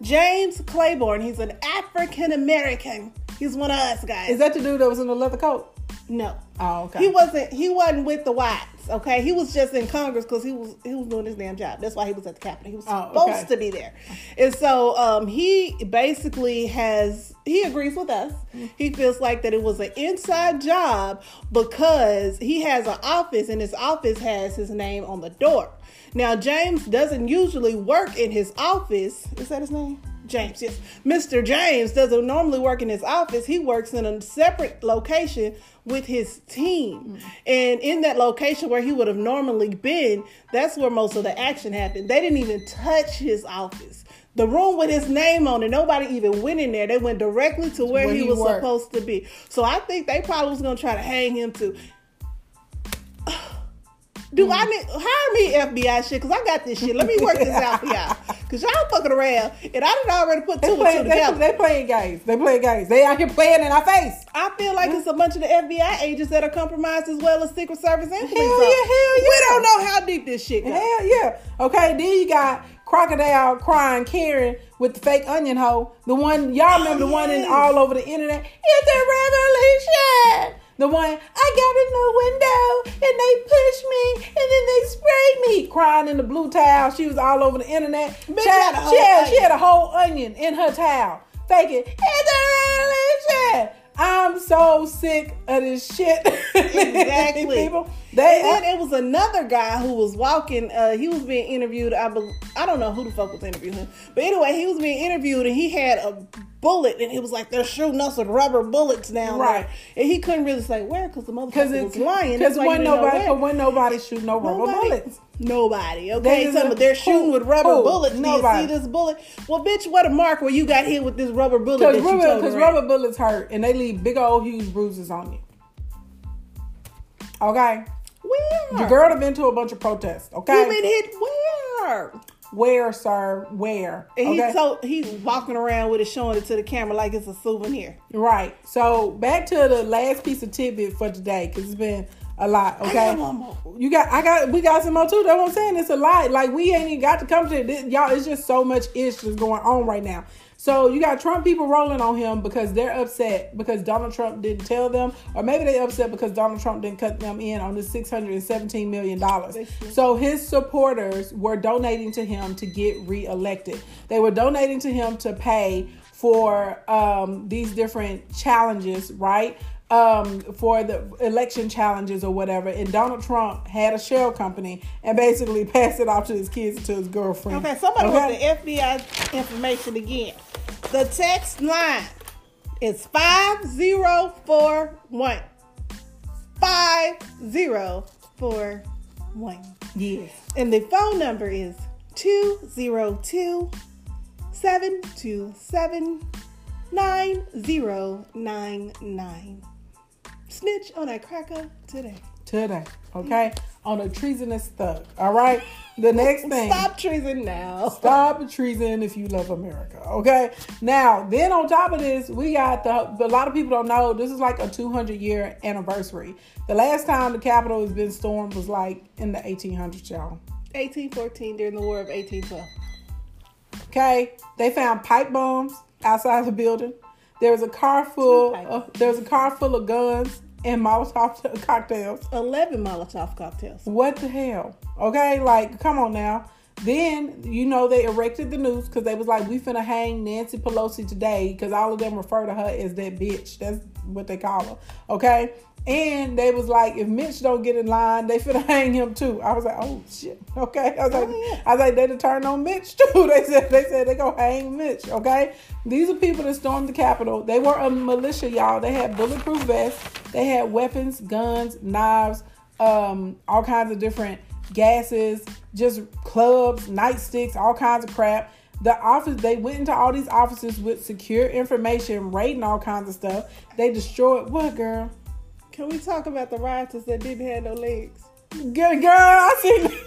James Clyburn, he's an African American. He's one of us guys. Is that the dude that was in the leather coat? No. Oh, okay. He wasn't. He wasn't with the whites. Okay, he was just in Congress because he was he was doing his damn job. That's why he was at the Capitol. He was Oh, supposed okay. to be there, and so um, he basically has he agrees with us. He feels like that it was an inside job because he has an office and his office has his name on the door. Now James doesn't usually work in his office. Is that his name? James, yes. Mr. James doesn't normally work in his office. He works in a separate location with his team. And in that location where he would have normally been, that's where most of the action happened. They didn't even touch his office. The room with his name on it, nobody even went in there. They went directly to where, Where he, he was worked. supposed to be. So I think they probably was gonna try to hang him too. Do I mm. need hire me FBI shit? Cause I got this shit. Let me work this out for y'all. (laughs) Cause y'all fucking around, and I done already put They two and play, two they, together. they playing games. They playing games. They out here playing in our face. I feel like it's a bunch of the FBI agents that are compromised as well as Secret Service and police. Hell yeah, hell yeah. We don't know how deep this shit goes. Hell yeah. Okay, then you got Crocodile crying Karen with the fake onion hoe. The one y'all oh, remember the one in all over the internet. It's a revolution. The one I got in the window and they pushed me and then they sprayed me. Crying in the blue towel. She was all over the internet. Bitch Child, had she, had, she had a whole onion in her towel. Faking. It's a revolution. I'm so sick of this shit. (laughs) Exactly. People, they and then it was another guy who was walking. Uh, he was being interviewed. I bel I don't know who the fuck was interviewing him, but anyway, he was being interviewed and he had a bullet, and he was like, "They're shooting us with rubber bullets now." Right. and he couldn't really say where because the motherfucker was lying. Because That's why you when nobody, when nobody shoot no rubber Nobody. bullets. Nobody. Okay, some of they're shooting with rubber who? bullets. Do you see this bullet? Well, bitch, what a mark where you got hit with this rubber bullet. Because that you rubber, rubber bullets hurt and they leave big old huge bruises on you. Okay, Where? your girl have been to a bunch of protests. Okay, You been hit where? Where, sir? Where? And he Okay, so he's walking around with it, showing it to the camera like it's a souvenir. right. So back to the last piece of tidbit for today because it's been a lot. Okay, got. You got, I got, we got some more too. That's what I'm saying. It's a lot. Like we ain't even got to come to this, y'all. It's just so much issues going on right now. So you got Trump people rolling on him because they're upset because Donald Trump didn't tell them, or maybe they upset because Donald Trump didn't cut them in on the 617 million dollars. So his supporters were donating to him to get reelected. They were donating to him to pay for um, these different challenges, right? Um, for the election challenges or whatever. And Donald Trump had a shell company and basically (laughs) passed it off to his kids and to his girlfriend. Okay, somebody Okay? want the FBI information again. The text line is five zero four one. Five zero four one. Yes. And the phone number is 202 727 9099. Snitch on a cracker today. Today. Okay? On a treasonous thug. All right? The next thing. Stop treason now. Stop treason if you love America. Okay. Now, then on top of this, we got the. A lot of people don't know this is like a 200 year anniversary. The last time the Capitol has been stormed was like in the 1800s, y'all. 1814 during the War of 1812. Okay, they found pipe bombs outside the building. There was a car full. Of, there was a car full of guns and Molotov cocktails. 11 Molotov cocktails. What the hell? Okay, like come on now. Then you know they erected the noose because they was like, we finna hang Nancy Pelosi today because all of them refer to her as that bitch. That's what they call her. Okay. And they was like, if Mitch don't get in line, they finna (laughs) hang him too. I was like, oh shit. (laughs) Okay. I was like, Oh, yeah. I was like, they to turn on Mitch (laughs) too. They said they said they gonna hang Mitch. Okay. These are people that stormed the Capitol. They were a militia, y'all. They had bulletproof vests. They had weapons, guns, knives, um, all kinds of different gases, just clubs, nightsticks, all kinds of crap. The office, they went into all these offices with secure information, raiding all kinds of stuff. They destroyed what, girl? Can we talk about the rioters that didn't have no legs? Good girl, I seen. (laughs)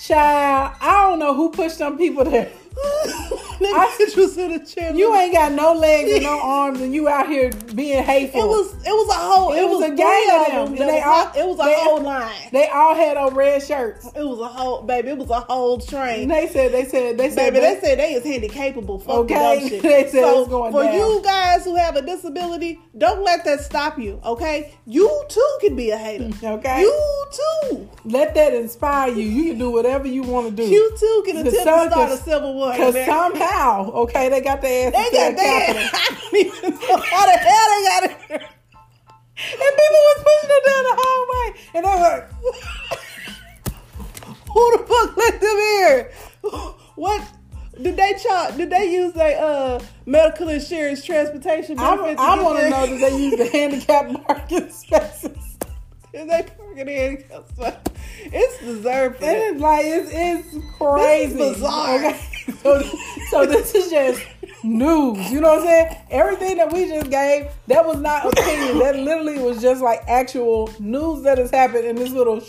Child, I don't know who pushed them people there. (laughs) that bitch was in a chair. You ain't got no legs and no (laughs) arms, and you out here being hateful. It was it was a whole It it, was was, a gang of them, and they all- it was a they- whole line. They all had on red shirts. It was a whole baby. It was a whole train. And they said, they said, they said, Baby, they said they is handy capable. Fuck Okay. (laughs) Shit. They said so going for down. you guys who have a disability, don't let that stop you, okay? You too can be a hater. (laughs) Okay. You too. Let that inspire you. You can do whatever you want to do. You too can attempt to start a civil war. Because man. Somehow, okay, they got their ass they got the that. (laughs) I don't even know how the hell they got it. And people was pushing them down the hallway. And they were like, (laughs) Who the fuck let them here? What did they charge? Did they use their uh medical insurance transportation I, benefits? I get want to know that they use the (laughs) handicap parking spaces. Is they parking handicap spot? It's deserved that. it's like it's it's crazy. bizarre. Okay? (laughs) So, so this is just news. You know what I'm saying? Everything that we just gave, that was not opinion. that literally was just like actual news that has happened in this little